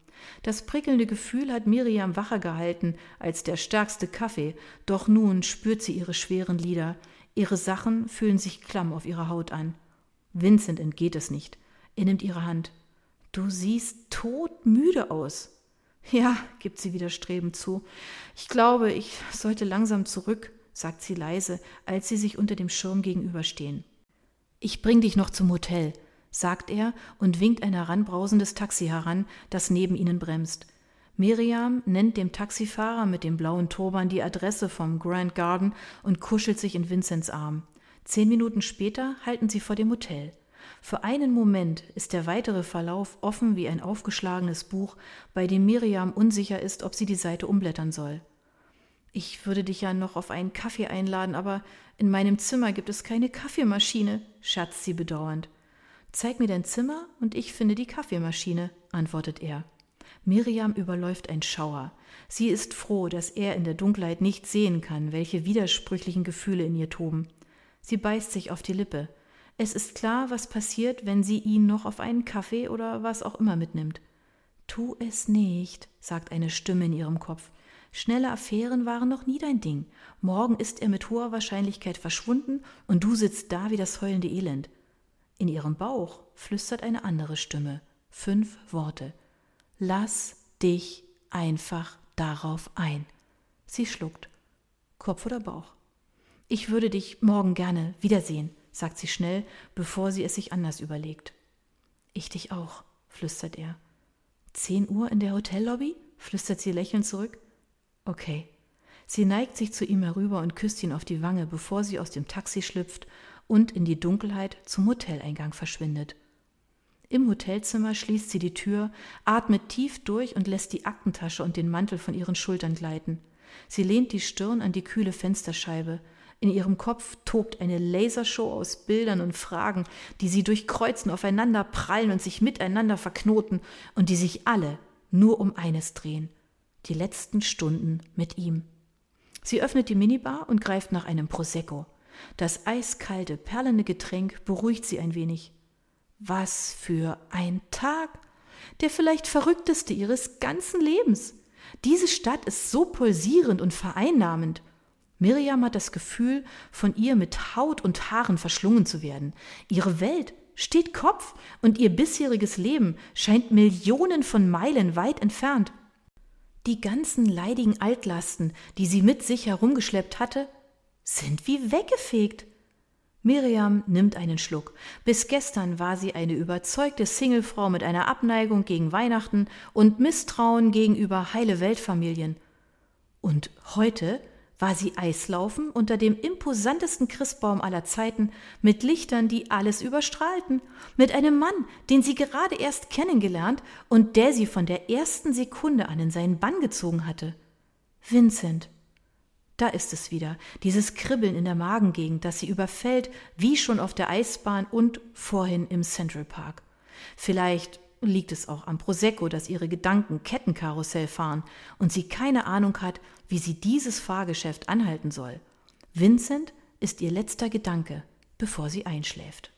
Das prickelnde Gefühl hat Miriam wacher gehalten als der stärkste Kaffee, doch nun spürt sie ihre schweren Lider. Ihre Sachen fühlen sich klamm auf ihrer Haut an. Vincent entgeht es nicht. Er nimmt ihre Hand. Du siehst todmüde aus. Ja, gibt sie widerstrebend zu. Ich glaube, ich sollte langsam zurück, sagt sie leise, als sie sich unter dem Schirm gegenüberstehen. Ich bring dich noch zum Hotel, sagt er und winkt ein heranbrausendes Taxi heran, das neben ihnen bremst. Miriam nennt dem Taxifahrer mit dem blauen Turban die Adresse vom Grand Garden und kuschelt sich in Vincents Arm. Zehn Minuten später halten sie vor dem Hotel. Für einen Moment ist der weitere Verlauf offen wie ein aufgeschlagenes Buch, bei dem Miriam unsicher ist, ob sie die Seite umblättern soll. Ich würde dich ja noch auf einen Kaffee einladen, aber in meinem Zimmer gibt es keine Kaffeemaschine, scherzt sie bedauernd. Zeig mir dein Zimmer und ich finde die Kaffeemaschine, antwortet er. Miriam überläuft ein Schauer. Sie ist froh, dass er in der Dunkelheit nicht sehen kann, welche widersprüchlichen Gefühle in ihr toben. Sie beißt sich auf die Lippe. Es ist klar, was passiert, wenn sie ihn noch auf einen Kaffee oder was auch immer mitnimmt. Tu es nicht, sagt eine Stimme in ihrem Kopf. Schnelle Affären waren noch nie dein Ding. Morgen ist er mit hoher Wahrscheinlichkeit verschwunden und du sitzt da wie das heulende Elend. In ihrem Bauch flüstert eine andere Stimme. Fünf Worte. Lass dich einfach darauf ein. Sie schluckt. Kopf oder Bauch? Ich würde dich morgen gerne wiedersehen sagt sie schnell, bevor sie es sich anders überlegt. Ich dich auch, flüstert er. Zehn Uhr in der Hotellobby? flüstert sie lächelnd zurück. Okay. Sie neigt sich zu ihm herüber und küsst ihn auf die Wange, bevor sie aus dem Taxi schlüpft und in die Dunkelheit zum Hoteleingang verschwindet. Im Hotelzimmer schließt sie die Tür, atmet tief durch und lässt die Aktentasche und den Mantel von ihren Schultern gleiten. Sie lehnt die Stirn an die kühle Fensterscheibe, in ihrem Kopf tobt eine Lasershow aus Bildern und Fragen, die sie durchkreuzen, aufeinander prallen und sich miteinander verknoten und die sich alle nur um eines drehen. Die letzten Stunden mit ihm. Sie öffnet die Minibar und greift nach einem Prosecco. Das eiskalte, perlende Getränk beruhigt sie ein wenig. Was für ein Tag! Der vielleicht verrückteste ihres ganzen Lebens. Diese Stadt ist so pulsierend und vereinnahmend. Miriam hat das Gefühl, von ihr mit Haut und Haaren verschlungen zu werden. Ihre Welt steht Kopf und ihr bisheriges Leben scheint Millionen von Meilen weit entfernt. Die ganzen leidigen Altlasten, die sie mit sich herumgeschleppt hatte, sind wie weggefegt. Miriam nimmt einen Schluck. Bis gestern war sie eine überzeugte Singlefrau mit einer Abneigung gegen Weihnachten und Misstrauen gegenüber heile Weltfamilien. Und heute war sie Eislaufen unter dem imposantesten Christbaum aller Zeiten, mit Lichtern, die alles überstrahlten, mit einem Mann, den sie gerade erst kennengelernt und der sie von der ersten Sekunde an in seinen Bann gezogen hatte. Vincent. Da ist es wieder, dieses Kribbeln in der Magengegend, das sie überfällt, wie schon auf der Eisbahn und vorhin im Central Park. Vielleicht liegt es auch am Prosecco, dass ihre Gedanken Kettenkarussell fahren und sie keine Ahnung hat, wie sie dieses Fahrgeschäft anhalten soll. Vincent ist ihr letzter Gedanke, bevor sie einschläft.